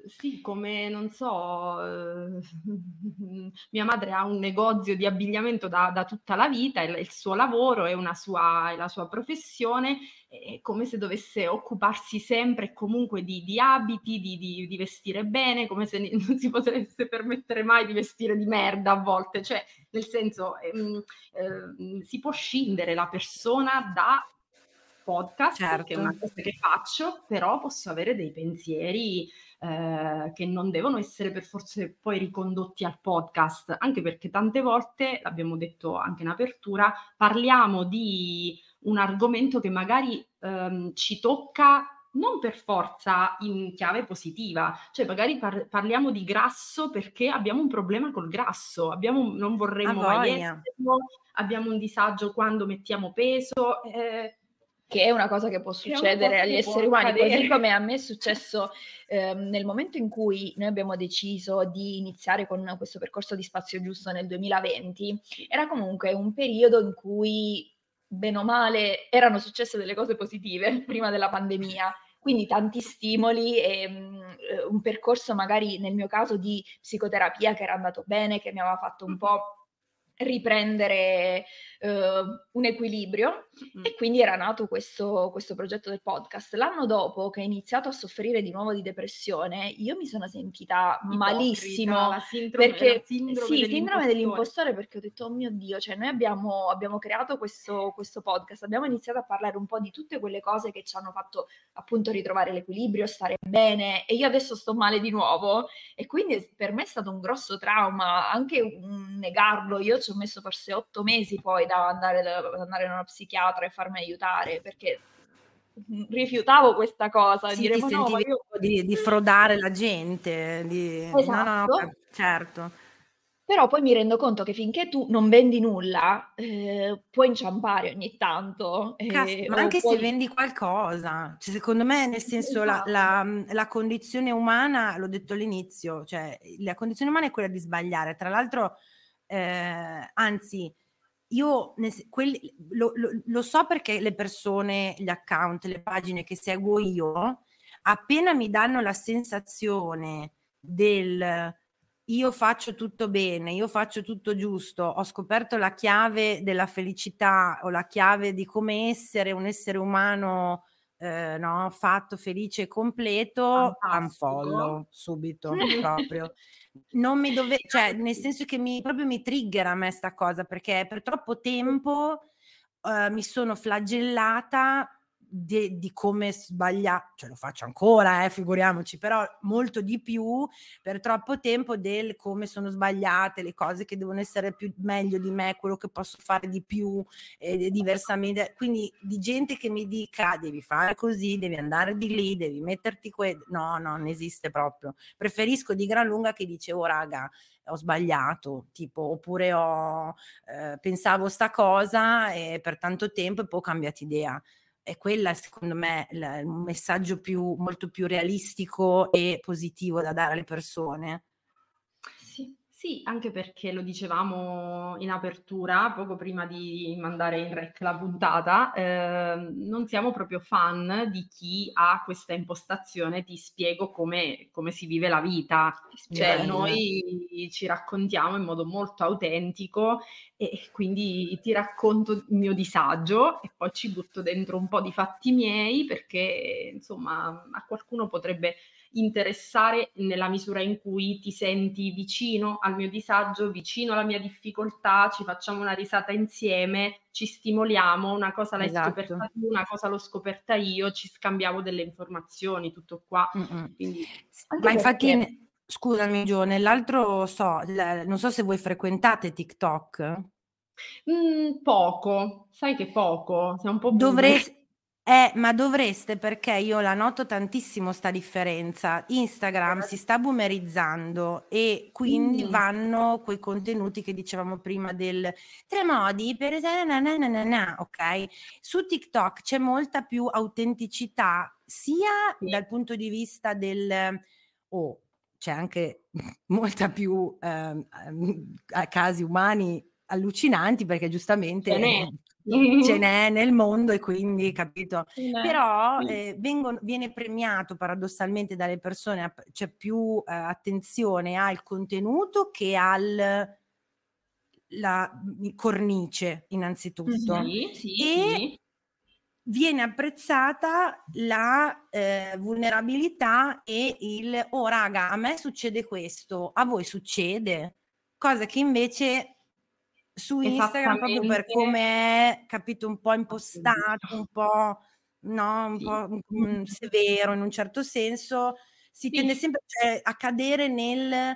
sì, come non so, eh, mia madre ha un negozio di abbigliamento da, da tutta la vita, è il suo lavoro, è, una sua, è la sua professione, è come se dovesse occuparsi sempre e comunque di, di abiti, di, di, di, vestire bene, come se non si potesse permettere mai di vestire di merda a volte, cioè nel senso ehm, eh, si può scindere la persona da podcast, certo. che è una cosa che faccio, però posso avere dei pensieri eh, che non devono essere per forza poi ricondotti al podcast, anche perché tante volte, l'abbiamo detto anche in apertura, parliamo di un argomento che magari ehm, ci tocca non per forza in chiave positiva, cioè magari par- parliamo di grasso perché abbiamo un problema col grasso, abbiamo, non vorremmo mai esserlo, abbiamo un disagio quando mettiamo peso, eh, che è una cosa che può succedere che agli esseri umani, accadere. così come a me è successo eh, nel momento in cui noi abbiamo deciso di iniziare con questo percorso di spazio giusto nel 2020, era comunque un periodo in cui, bene o male, erano successe delle cose positive prima della pandemia. Quindi tanti stimoli e um, un percorso magari nel mio caso di psicoterapia che era andato bene, che mi aveva fatto un po' riprendere uh, un equilibrio mm. e quindi era nato questo, questo, progetto del podcast. L'anno dopo che ho iniziato a soffrire di nuovo di depressione, io mi sono sentita Ipocrita, malissimo la sindrome, perché la sindrome, sì, dell'impostore. sindrome dell'impostore perché ho detto oh mio Dio, cioè noi abbiamo, abbiamo creato questo, questo, podcast, abbiamo iniziato a parlare un po' di tutte quelle cose che ci hanno fatto appunto ritrovare l'equilibrio, stare bene e io adesso sto male di nuovo e quindi per me è stato un grosso trauma anche negarlo, io ci ho messo forse otto mesi poi da andare, da andare da uno psichiatra e farmi aiutare perché rifiutavo questa cosa. Sì, dire, ti no, io... di, di, frodare la gente. Di... Esatto. No, no, esatto. certo. Però poi mi rendo conto che finché tu non vendi nulla, eh, puoi inciampare ogni tanto. Eh, ma anche puoi... se vendi qualcosa, cioè, secondo me, nel senso, esatto. la, la, la, condizione umana, l'ho detto all'inizio, cioè la condizione umana è quella di sbagliare. Tra l'altro, eh, anzi, io quelli, lo, lo, lo, so perché le persone, gli account, le pagine che seguo io, appena mi danno la sensazione del io faccio tutto bene, io faccio tutto giusto, ho scoperto la chiave della felicità o la chiave di come essere un essere umano eh, no, fatto, felice e completo, unfollow subito proprio. Non mi dove, cioè, nel senso che mi, proprio mi triggera a me sta cosa perché per troppo tempo eh, mi sono flagellata de, di come sbagliare, cioè lo faccio ancora, eh, figuriamoci, però molto di più per troppo tempo del come sono sbagliate, le cose che devono essere più meglio di me, quello che posso fare di più eh, diversamente. Quindi di gente che mi dica devi fare così, devi andare di lì, devi metterti que... No, no, non esiste proprio. Preferisco di gran lunga che dice, oh raga, ho sbagliato, tipo, oppure ho, eh, pensavo sta cosa e per tanto tempo e poi ho cambiato idea è quella secondo me il messaggio più, molto più realistico e positivo da dare alle persone. Sì, anche perché lo dicevamo in apertura, poco prima di mandare in rec la puntata, eh, non siamo proprio fan di chi ha questa impostazione, ti spiego come, come si vive la vita. Cioè, noi ci raccontiamo in modo molto autentico e quindi ti racconto il mio disagio e poi ci butto dentro un po' di fatti miei perché insomma a qualcuno potrebbe interessare nella misura in cui ti senti vicino al mio disagio, vicino alla mia difficoltà, ci facciamo una risata insieme, ci stimoliamo, una cosa l'hai esatto. scoperta tu, una cosa l'ho scoperta io, ci scambiamo delle informazioni, tutto qua. Quindi, Ma infatti, perché... scusami Gio, nell'altro so, non so se voi frequentate TikTok. Mm, poco, sai che poco, sei un po' Dovresti, eh, ma dovreste perché io la noto tantissimo sta differenza. Instagram si sta boomerizzando e quindi Mm. vanno quei contenuti che dicevamo prima del tre modi per na na na na na, ok? Su TikTok c'è molta più autenticità sia Sì. dal punto di vista del oh, c'è anche molta più ehm, casi umani allucinanti perché giustamente ce n'è nel mondo e quindi capito? Però eh, vengono, viene premiato paradossalmente dalle persone c'è più eh, attenzione al contenuto che al la cornice innanzitutto. Sì, sì, e sì. viene apprezzata la eh, vulnerabilità e il oh raga a me succede questo a voi succede cosa che invece su Instagram proprio per come è, capito, un po' impostato, un po', no, un sì. po' mh, severo in un certo senso, si sì. tende sempre cioè, a cadere nel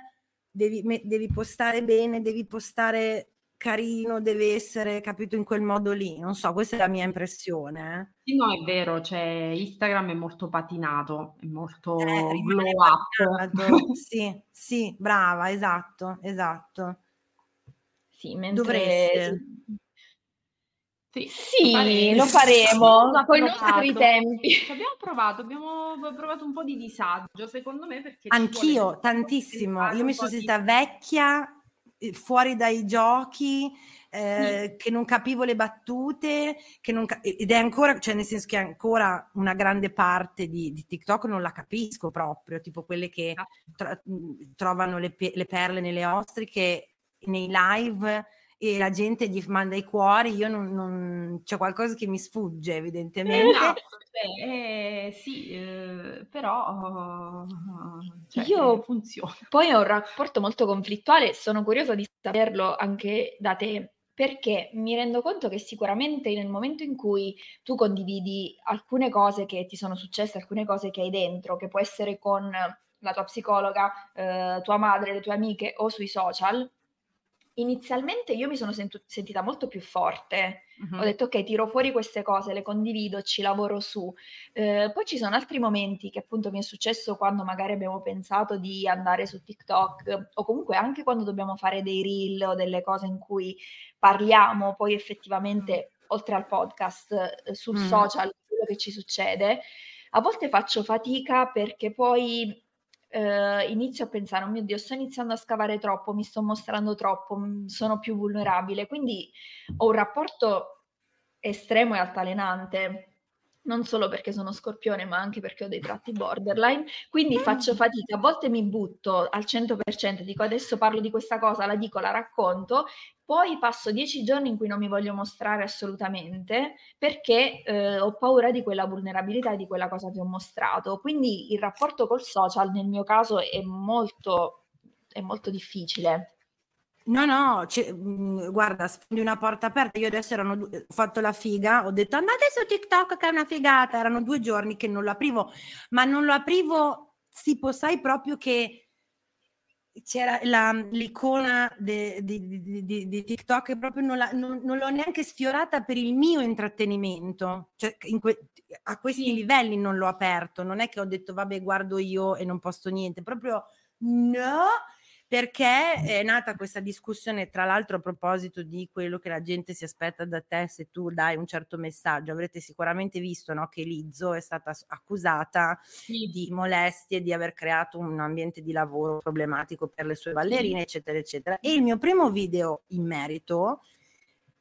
devi, me, devi postare bene, devi postare carino, deve essere capito in quel modo lì. Non so, questa è la mia impressione. Eh. Sì, no, è vero, cioè Instagram è molto patinato, è molto eh, glow up. sì, sì, brava, esatto, esatto. Sì, mentre... Dovreste. Sì, sì lo faremo con i nostri tempi. Ci abbiamo provato, abbiamo provato un po' di disagio, secondo me, perché... Anch'io, tantissimo. Io mi sono sentita di... vecchia, eh, fuori dai giochi, eh, sì. che non capivo le battute, che non ca- ed è ancora, cioè nel senso che ancora una grande parte di, di TikTok non la capisco proprio, tipo quelle che esatto. tro- trovano le, pe- le perle nelle ostriche nei live e la gente gli manda i cuori, io non, non c'è qualcosa che mi sfugge evidentemente. Esatto, cioè, eh, sì, eh, però cioè, io funziona. Poi ho un rapporto molto conflittuale, sono curiosa di saperlo anche da te. Perché mi rendo conto che sicuramente nel momento in cui tu condividi alcune cose che ti sono successe, alcune cose che hai dentro, che può essere con la tua psicologa, eh, tua madre, le tue amiche o sui social, inizialmente io mi sono sentu- sentita molto più forte. Uh-huh. Ho detto ok, tiro fuori queste cose, le condivido, ci lavoro su. Eh, poi ci sono altri momenti che appunto mi è successo quando magari abbiamo pensato di andare su TikTok o comunque anche quando dobbiamo fare dei reel o delle cose in cui parliamo poi effettivamente oltre al podcast eh, sul uh-huh. social quello che ci succede. A volte faccio fatica perché poi eh, inizio a pensare, oh mio Dio, sto iniziando a scavare troppo, mi sto mostrando troppo, mm, sono più vulnerabile. Quindi ho un rapporto estremo e altalenante non solo perché sono scorpione, ma anche perché ho dei tratti borderline, quindi faccio fatica, a volte mi butto al 100%, dico adesso parlo di questa cosa, la dico, la racconto, poi passo dieci giorni in cui non mi voglio mostrare assolutamente perché eh, ho paura di quella vulnerabilità e di quella cosa che ho mostrato. Quindi il rapporto col social nel mio caso è molto, è molto difficile. No, no, cioè, mhmm, guarda, sfondi una porta aperta. Io adesso erano du ho fatto la figa, ho detto: "Andate su TikTok che è una figata." Erano due giorni che non lo aprivo, ma non lo aprivo tipo sai proprio che c'era la l'icona di di di di TikTok e proprio non la non non l'ho neanche sfiorata per il mio intrattenimento. Cioè in que a questi Sì. livelli non l'ho aperto. Non è che ho detto: "Vabbè guardo io e non posto niente." Proprio no perché è nata questa discussione, tra l'altro a proposito di quello che la gente si aspetta da te se tu dai un certo messaggio. Avrete sicuramente visto no, che Lizzo è stata accusata sì. di molestie, di aver creato un ambiente di lavoro problematico per le sue ballerine, sì. eccetera, eccetera. E il mio primo video in merito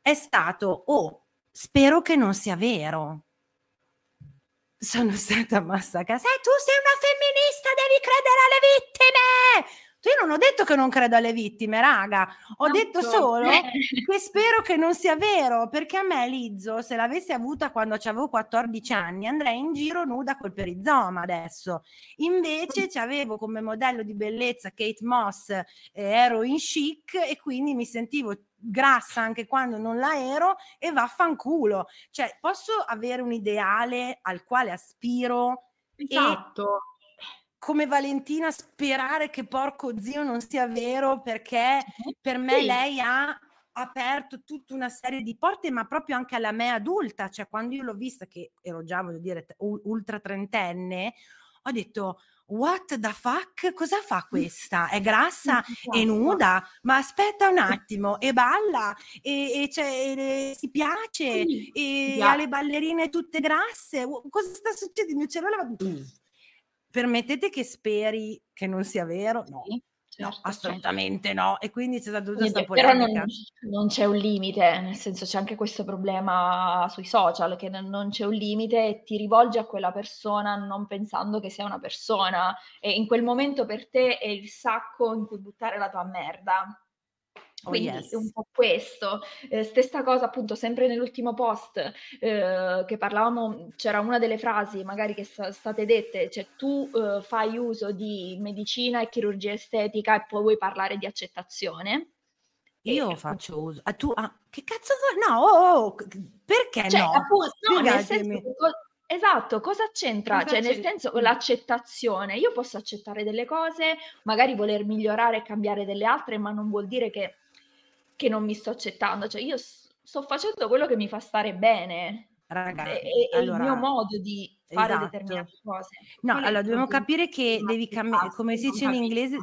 è stato, oh, spero che non sia vero. Sono stata massacrata. Sai, tu sei una femminista, devi credere alle vittime! Io non ho detto che non credo alle vittime, raga. Ho no, detto solo eh. che spero che non sia vero, perché a me Lizzo, se l'avessi avuta quando avevo 14 anni, andrei in giro nuda col perizoma adesso. Invece ci avevo come modello di bellezza Kate Moss, eh, ero in chic e quindi mi sentivo grassa anche quando non la ero e vaffanculo. Cioè, posso avere un ideale al quale aspiro esatto. Come Valentina sperare che porco zio non sia vero perché per me sì. lei ha aperto tutta una serie di porte, ma proprio anche alla me adulta, cioè quando io l'ho vista che ero già, voglio dire, ultra trentenne, ho detto what the fuck? Cosa fa questa? È grassa e nuda? Ma aspetta un attimo, e balla, e, e, e si piace, e ha le ballerine tutte grasse. Cosa sta succedendo? Il mio cervello va... Permettete che speri che non sia vero? No. Certo, no, assolutamente certo. no. E quindi c'è stata tutta questa polemica. Però non, non, c'è un limite, nel senso c'è anche questo problema sui social, che non c'è un limite e ti rivolgi a quella persona non pensando che sia una persona e in quel momento per te è il sacco in cui buttare la tua merda. Oh, Quindi oh yes. un po' questo. Eh, stessa cosa appunto sempre nell'ultimo post eh, che parlavamo, c'era una delle frasi magari che sono state dette, cioè tu eh, fai uso di medicina e chirurgia estetica e poi vuoi parlare di accettazione. Io e, faccio uso. Ah, tu, ah, che cazzo vuoi? No, oh, oh, perché cioè, no? Appunto, no nel senso, Esatto, cosa c'entra? Cosa cioè, nel senso, l'accettazione. Io posso accettare delle cose, magari voler migliorare e cambiare delle altre, ma non vuol dire che che non mi sto accettando, cioè io sto facendo quello che mi fa stare bene. Ragazzi, è, allora, il mio modo di fare esatto. determinate cose. No, Qual allora dobbiamo capire che devi camminare, come si dice in inglese,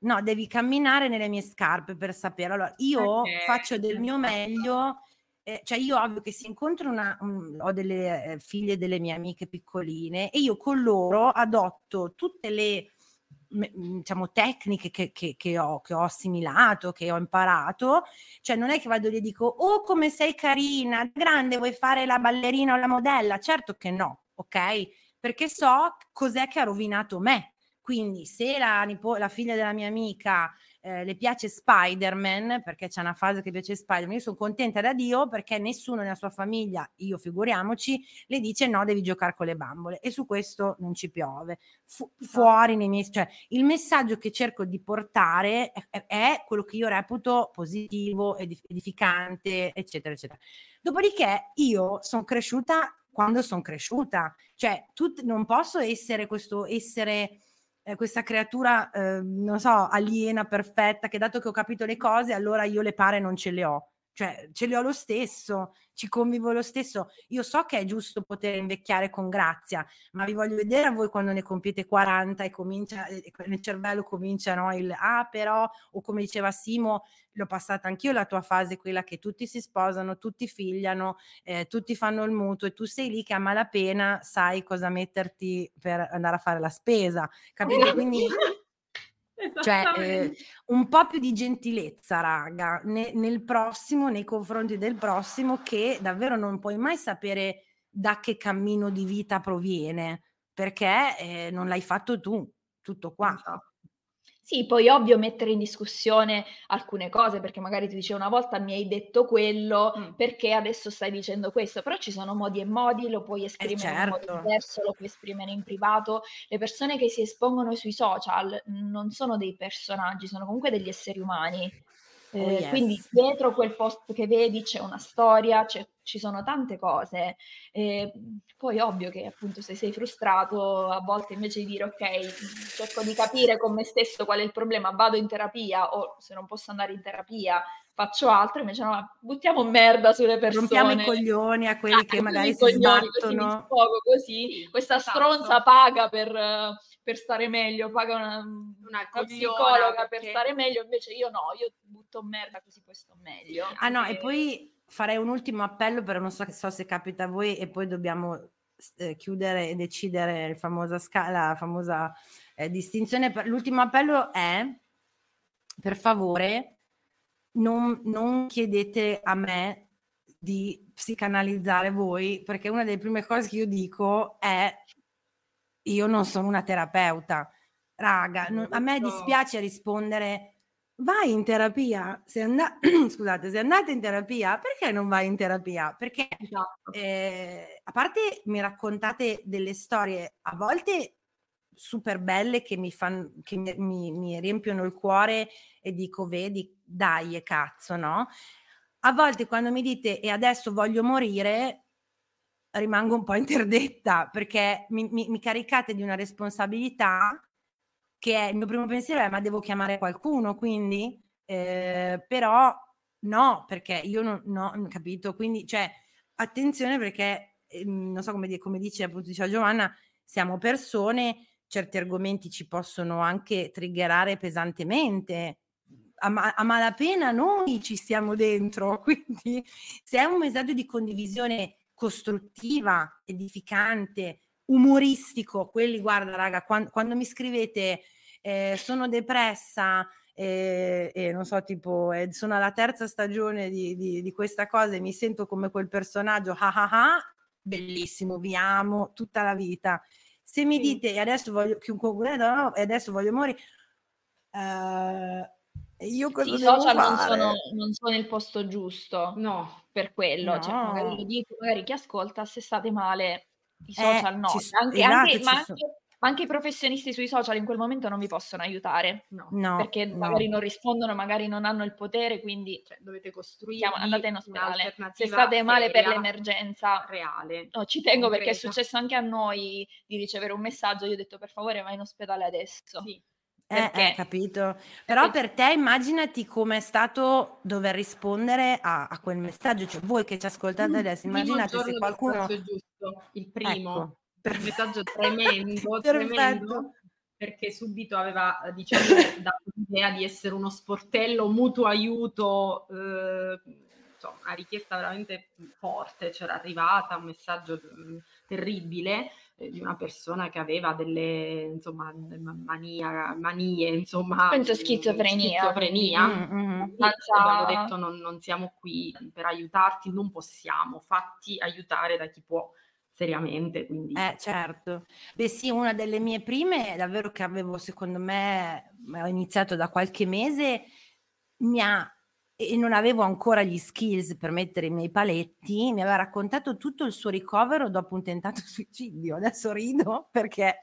no, devi camminare nelle mie scarpe per sapere. Allora, io okay. faccio del mio meglio, eh, cioè io ovvio che si incontra una, un, ho delle eh, figlie delle mie amiche piccoline e io con loro adotto tutte le diciamo, tecniche che, che, che, ho, che ho assimilato, che ho imparato, cioè non è che vado lì e dico, oh come sei carina, grande, vuoi fare la ballerina o la modella? Certo che no, ok? Perché so cos'è che ha rovinato me. Quindi se la, la figlia della mia amica eh, le piace Spider-Man, perché c'è una fase che piace Spider-Man, io sono contenta da Dio perché nessuno nella sua famiglia, io figuriamoci, le dice no, devi giocare con le bambole e su questo non ci piove. Fu- fuori nei miei... cioè il messaggio che cerco di portare è, è quello che io reputo positivo, edificante, eccetera, eccetera. Dopodiché io sono cresciuta quando sono cresciuta, cioè tu, non posso essere questo essere eh, questa creatura, eh, non so, aliena, perfetta, che dato che ho capito le cose, allora io le pare non ce le ho. Cioè, ce le ho lo stesso, ci convivo lo stesso. Io so che è giusto poter invecchiare con grazia, ma vi voglio vedere a voi quando ne compiete 40 e comincia, e nel cervello comincia no, il ah, però, o come diceva Simo, l'ho passata anch'io la tua fase, quella che tutti si sposano, tutti figliano, eh, tutti fanno il mutuo e tu sei lì che a malapena sai cosa metterti per andare a fare la spesa, capito? Quindi cioè eh, un po' più di gentilezza, raga, ne, nel prossimo, nei confronti del prossimo, che davvero non puoi mai sapere da che cammino di vita proviene, perché eh, non l'hai fatto tu, tutto qua. Esatto. Sì, poi ovvio mettere in discussione alcune cose, perché magari ti dice una volta mi hai detto quello, mm. perché adesso stai dicendo questo, però ci sono modi e modi, lo puoi eh, esprimere eh certo. in modo certo. diverso, lo puoi esprimere in privato. Le persone che si espongono sui social non sono dei personaggi, sono comunque degli esseri umani. Oh, eh, yes. Quindi dietro quel post che vedi c'è una storia, c'è, ci sono tante cose. Eh, poi ovvio che appunto se sei frustrato, a volte invece di dire ok, cerco di capire con me stesso qual è il problema, vado in terapia o se non posso andare in terapia faccio altro, invece no, buttiamo merda sulle persone. Rompiamo i coglioni a quelli ah, che magari si sbattono. Così, così. questa esatto. stronza paga per per stare meglio, paga una, una, una psicologa perché... per stare meglio, invece io no, io butto merda così poi sto meglio. Ah no, e poi farei un ultimo appello, però non so, so se capita a voi e poi dobbiamo eh, chiudere e decidere la famosa scala, la famosa eh, distinzione. L'ultimo appello è, per favore, non, non chiedete a me di psicanalizzare voi, perché una delle prime cose che io dico è io non sono una terapeuta. raga, non, a me dispiace rispondere vai in terapia, se, and- Scusate, se andate in terapia, perché non vai in terapia? Perché esatto. eh, a parte mi raccontate delle storie a volte super belle che mi, fan, che mi, mi, riempiono il cuore e dico, vedi, dai cazzo, no? A volte quando mi dite e adesso voglio morire, rimango un po' interdetta perché mi, mi, mi caricate di una responsabilità che è il mio primo pensiero è ma devo chiamare qualcuno quindi eh, però no perché io non, ho capito quindi cioè attenzione perché eh, non so come, come dice appunto diceva Giovanna siamo persone certi argomenti ci possono anche triggerare pesantemente a, ma- a malapena noi ci stiamo dentro quindi se è un messaggio di condivisione costruttiva edificante umoristico, quelli guarda raga, quando, quando mi scrivete eh, sono depressa, e, e, non so, tipo, eh, sono alla terza stagione di, di, di, questa cosa e mi sento come quel personaggio, ah ah ah, bellissimo, vi amo tutta la vita. Se mi dite, e adesso voglio, chiunque, no, e adesso voglio morire, uh, io cosa I social non sono, non sono, il posto giusto no. per quello, no. cioè, magari lo dico, magari chi ascolta, se state male, i eh, social eh, no, ci, anche, esatto, anche, ma anche, ma anche i professionisti sui social in quel momento non vi possono aiutare, no, no perché no. magari non rispondono, magari non hanno il potere, quindi cioè, dovete costruire. Andate in ospedale. Se state male per l'emergenza reale. No, ci tengo concreta. perché è successo anche a noi di ricevere un messaggio. Io ho detto per favore vai in ospedale adesso. Sì. Eh, eh, capito. Però per te immaginati come è stato dover rispondere a, a quel messaggio, cioè voi che ci ascoltate adesso, immaginate se qualcuno... Giusto, il primo, ecco. Un messaggio tremendo, tremendo, perché subito aveva, diciamo, dato l'idea di essere uno sportello mutuo aiuto, eh, insomma, una richiesta veramente forte, c'era arrivata, un messaggio mh, mm, terribile, di una persona che aveva delle insomma mania, manie insomma penso schizofrenia. schizofrenia. Mm-hmm. abbiamo detto non, non, siamo qui per aiutarti non possiamo fatti aiutare da chi può seriamente quindi eh certo. Beh sì una delle mie prime davvero che avevo secondo me ho iniziato da qualche mese mi ha e non avevo ancora gli skills per mettere i miei paletti, mi aveva raccontato tutto il suo ricovero dopo un tentato suicidio. Adesso rido perché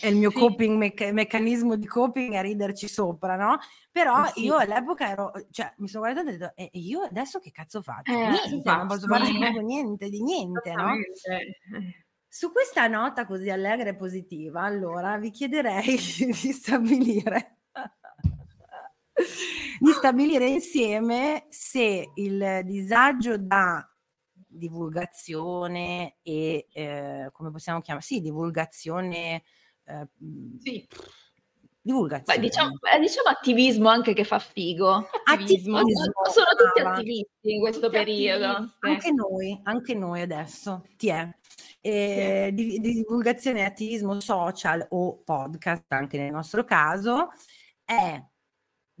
è il mio sì. coping, mecc- meccanismo di coping a riderci sopra, no? Però sì. io all'epoca ero, cioè mi sono guardata e ho detto, e io adesso che cazzo faccio? Eh, niente, non posso fare niente di niente, no? Su questa nota così allegra e positiva, allora vi chiederei di stabilire di stabilire insieme se il disagio da divulgazione e eh, come possiamo chiamare? Sì, divulgazione. Eh, sì. Divulgazione. Beh, diciamo, eh, diciamo, attivismo anche che fa figo. Attivismo. attivismo. Sono tutti attivisti in questo tutti periodo. Attivisti. Anche noi, anche noi adesso. Ti è. Eh, di, di divulgazione e attivismo social o podcast, anche nel nostro caso, è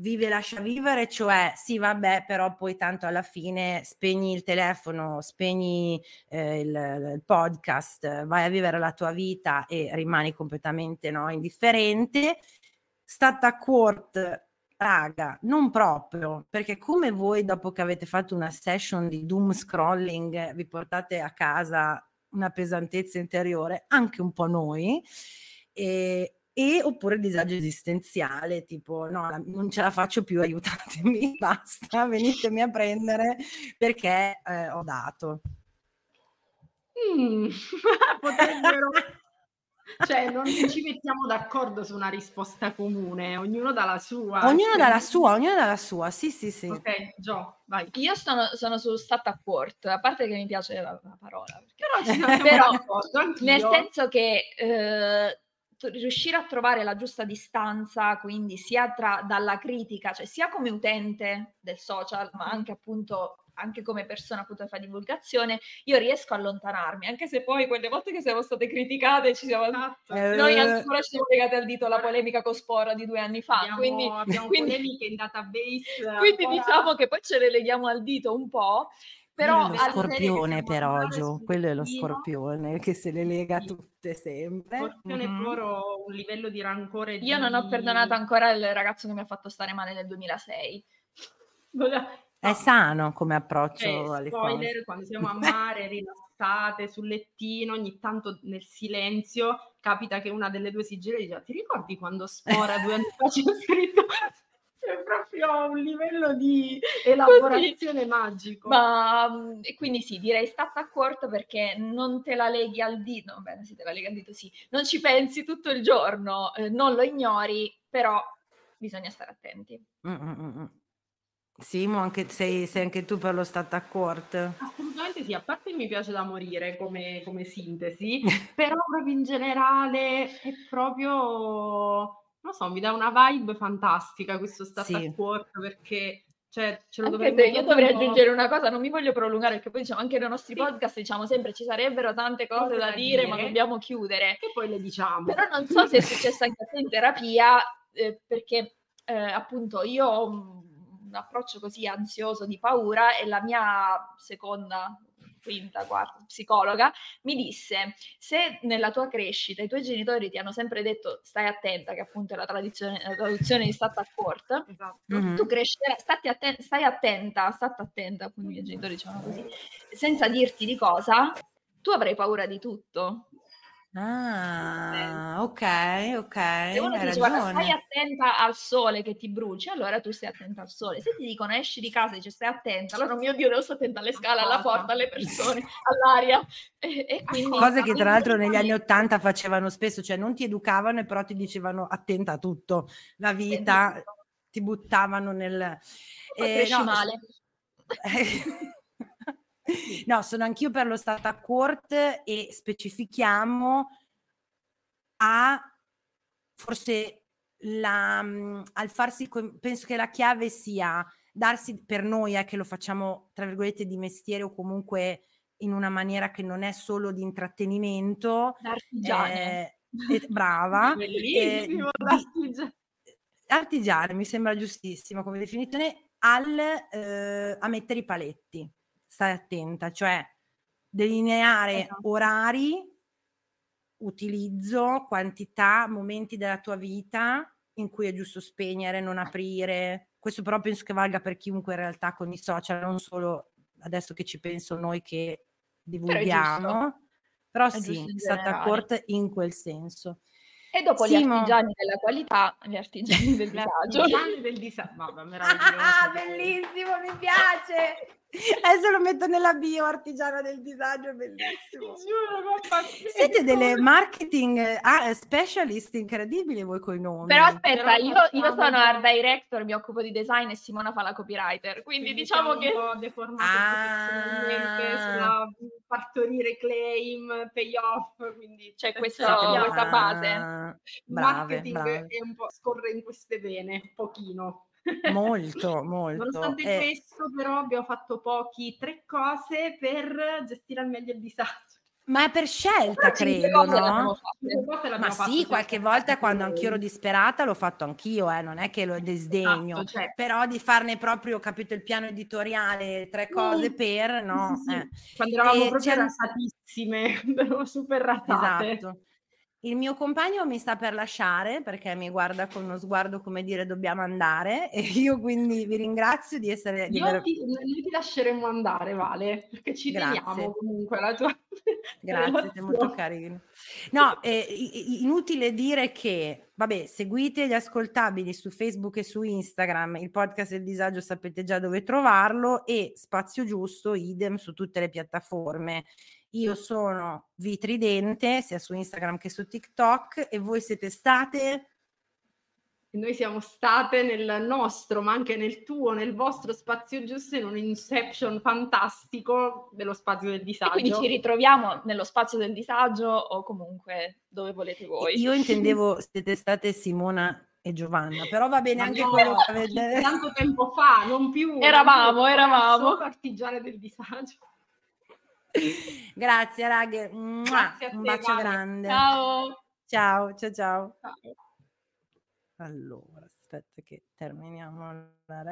vive e lascia vivere, cioè sì, vabbè, però poi tanto alla fine spegni il telefono, spegni eh, il, il, podcast, vai a vivere la tua vita e rimani completamente no, indifferente. Stata court, raga, non proprio, perché come voi dopo che avete fatto una session di doom scrolling vi portate a casa una pesantezza interiore, anche un po' noi. E, e oppure disagio esistenziale, tipo no, non ce la faccio più, aiutatemi, basta, venitemi a prendere perché eh, ho dato. Mm, potrebbero... cioè non ci mettiamo d'accordo su una risposta comune, ognuno dà la sua. Ognuno dà la sua, ognuno dà la sua, sì sì sì. Ok, Gio, vai. Io sono, sono su stat a court, a parte che mi piace la, la parola. Però, però nel senso che... Eh, riuscire a trovare la giusta distanza, quindi sia tra, dalla critica, cioè sia come utente del social, ma anche appunto anche come persona appunto che fa divulgazione, io riesco a allontanarmi, anche se poi quelle volte che siamo state criticate ci siamo esatto. noi ancora ci siamo legate al dito la polemica con Spora di due anni fa, abbiamo, quindi abbiamo quindi, polemiche in database. Quindi ancora... diciamo che poi ce le leghiamo al dito un po', Però lo scorpione però, Gio, quello è lo scorpione che se le lega sì. tutte sempre. Scorpione mm-hmm. puro un livello di rancore. Io di... non ho perdonato ancora il ragazzo che mi ha fatto stare male nel 2006. È sano come approccio eh, alle spoiler, cose. quando siamo a mare, rilassate sul lettino, ogni tanto nel silenzio capita che una delle due si gira e dice: Ti ricordi quando Spora due anni fa ci ha scritto è proprio un livello di elaborazione Così. magico. Ma mm, e quindi sì, direi stata a corto perché non te la leghi al dito, bene, sì, te la leghi al dito, sì, non ci pensi tutto il giorno, eh, non lo ignori, però bisogna stare attenti. Mm-mm. Simo, anche, sei, sei, anche tu per lo stat a court? Assolutamente sì, a parte che mi piace da morire come, come sintesi, però proprio in generale è proprio non so, mi dà una vibe fantastica questo stat sì. court perché cioè, ce lo dovremmo io dovrei aggiungere una cosa, non mi voglio prolungare perché poi diciamo anche nei nostri sì. podcast diciamo sempre ci sarebbero tante cose, da, dire, dire, ma dobbiamo chiudere. E poi le diciamo. Però non so se è successo anche a te in terapia eh, perché eh, appunto io ho un approccio così ansioso di paura e la mia seconda quinta, quarta psicologa, mi disse se nella tua crescita i tuoi genitori ti hanno sempre detto stai attenta, che appunto è la, la traduzione di stata a court, esatto. mm-hmm. tu crescerai, atten- stai attenta, state attenta, quindi i miei genitori dicevano così, senza dirti di cosa, tu avrai paura di tutto. Ah, ok, ok. Se uno ti dice, guarda, stai attenta al sole che ti bruci, allora tu stai attenta al sole. Se ti dicono esci di casa e dici stai attenta, allora, oh mio Dio, devo stare attenta alle scale, alla porta, alle persone, all'aria. E, e quindi, Cose che tra l'altro negli anni Ottanta facevano spesso, cioè non ti educavano e però ti dicevano attenta a tutto, la vita, ti buttavano nel... Eh, no, male. No, sono anch'io per lo stato a court e specifichiamo a forse la, mhmm, al farsi, penso che la chiave sia darsi per noi, eh, che lo facciamo tra virgolette di mestiere o comunque in una maniera che non è solo di intrattenimento. Artigiane. Eh, brava. Bellissimo, eh, artigiane, mi sembra giustissimo come definizione, al, eh, a mettere i paletti stai attenta, cioè delineare esatto. orari, utilizzo, quantità, momenti della tua vita in cui è giusto spegnere, non aprire. Questo però penso che valga per chiunque in realtà con i social, non solo adesso che ci penso noi che divulghiamo. Però, però sì, è stata corta in quel senso. E dopo Simo. gli artigiani della qualità, gli artigiani del disagio. Gli artigiani del disagio. Vabbè, ah, bellissimo, mi piace. Adesso lo metto nella bio, artigiana del disagio, è bellissimo. Giuro, Siete delle marketing ah, specialist incredibili voi con i nomi. Però aspetta, io, io, sono art director, mi occupo di design e Simona fa la copywriter, quindi, quindi diciamo che... Un po' deformato ah. sulla partorire claim, payoff, quindi c'è questa, questa base. Brave, marketing brave. È un po', scorre in queste vene, un pochino. Molto, molto. Nonostante eh, questo, però, abbiamo fatto pochi, tre cose per gestire al meglio il disagio. Ma è per scelta, credo, no? Ma sì, qualche volta quando anch'io ero disperata l'ho fatto anch'io, eh, non è che lo disdegno, esatto, cioè. però di farne proprio, capito, il piano editoriale, tre cose mm. per, no? Sì, sì. Eh. Quando eravamo e proprio rasatissime, super rasate. Esatto. Il mio compagno mi sta per lasciare perché mi guarda con uno sguardo come dire dobbiamo andare e io quindi vi ringrazio di essere... Di aver... ti, noi ti lasceremo andare Vale perché ci Grazie. teniamo comunque la tua... Grazie, sei molto carino. No, eh, inutile dire che, vabbè, seguite gli ascoltabili su Facebook e su Instagram, il podcast del disagio sapete già dove trovarlo e Spazio Giusto, idem su tutte le piattaforme. Io sono Vitridente, sia su Instagram che su TikTok, e voi siete state? Noi siamo state nel nostro, ma anche nel tuo, nel vostro spazio giusto, in un inception fantastico dello spazio del disagio. E quindi ci ritroviamo nello spazio del disagio o comunque dove volete voi. Io intendevo siete state Simona e Giovanna, però va bene ma anche no, quello che avete... Tanto tempo fa, non più. Eravamo, eravamo. Partigiane del disagio. Grazie, raghe. Grazie Un bacio vale. grande. Ciao. Ciao, ciao, ciao. ciao. Allora, aspetta che terminiamo la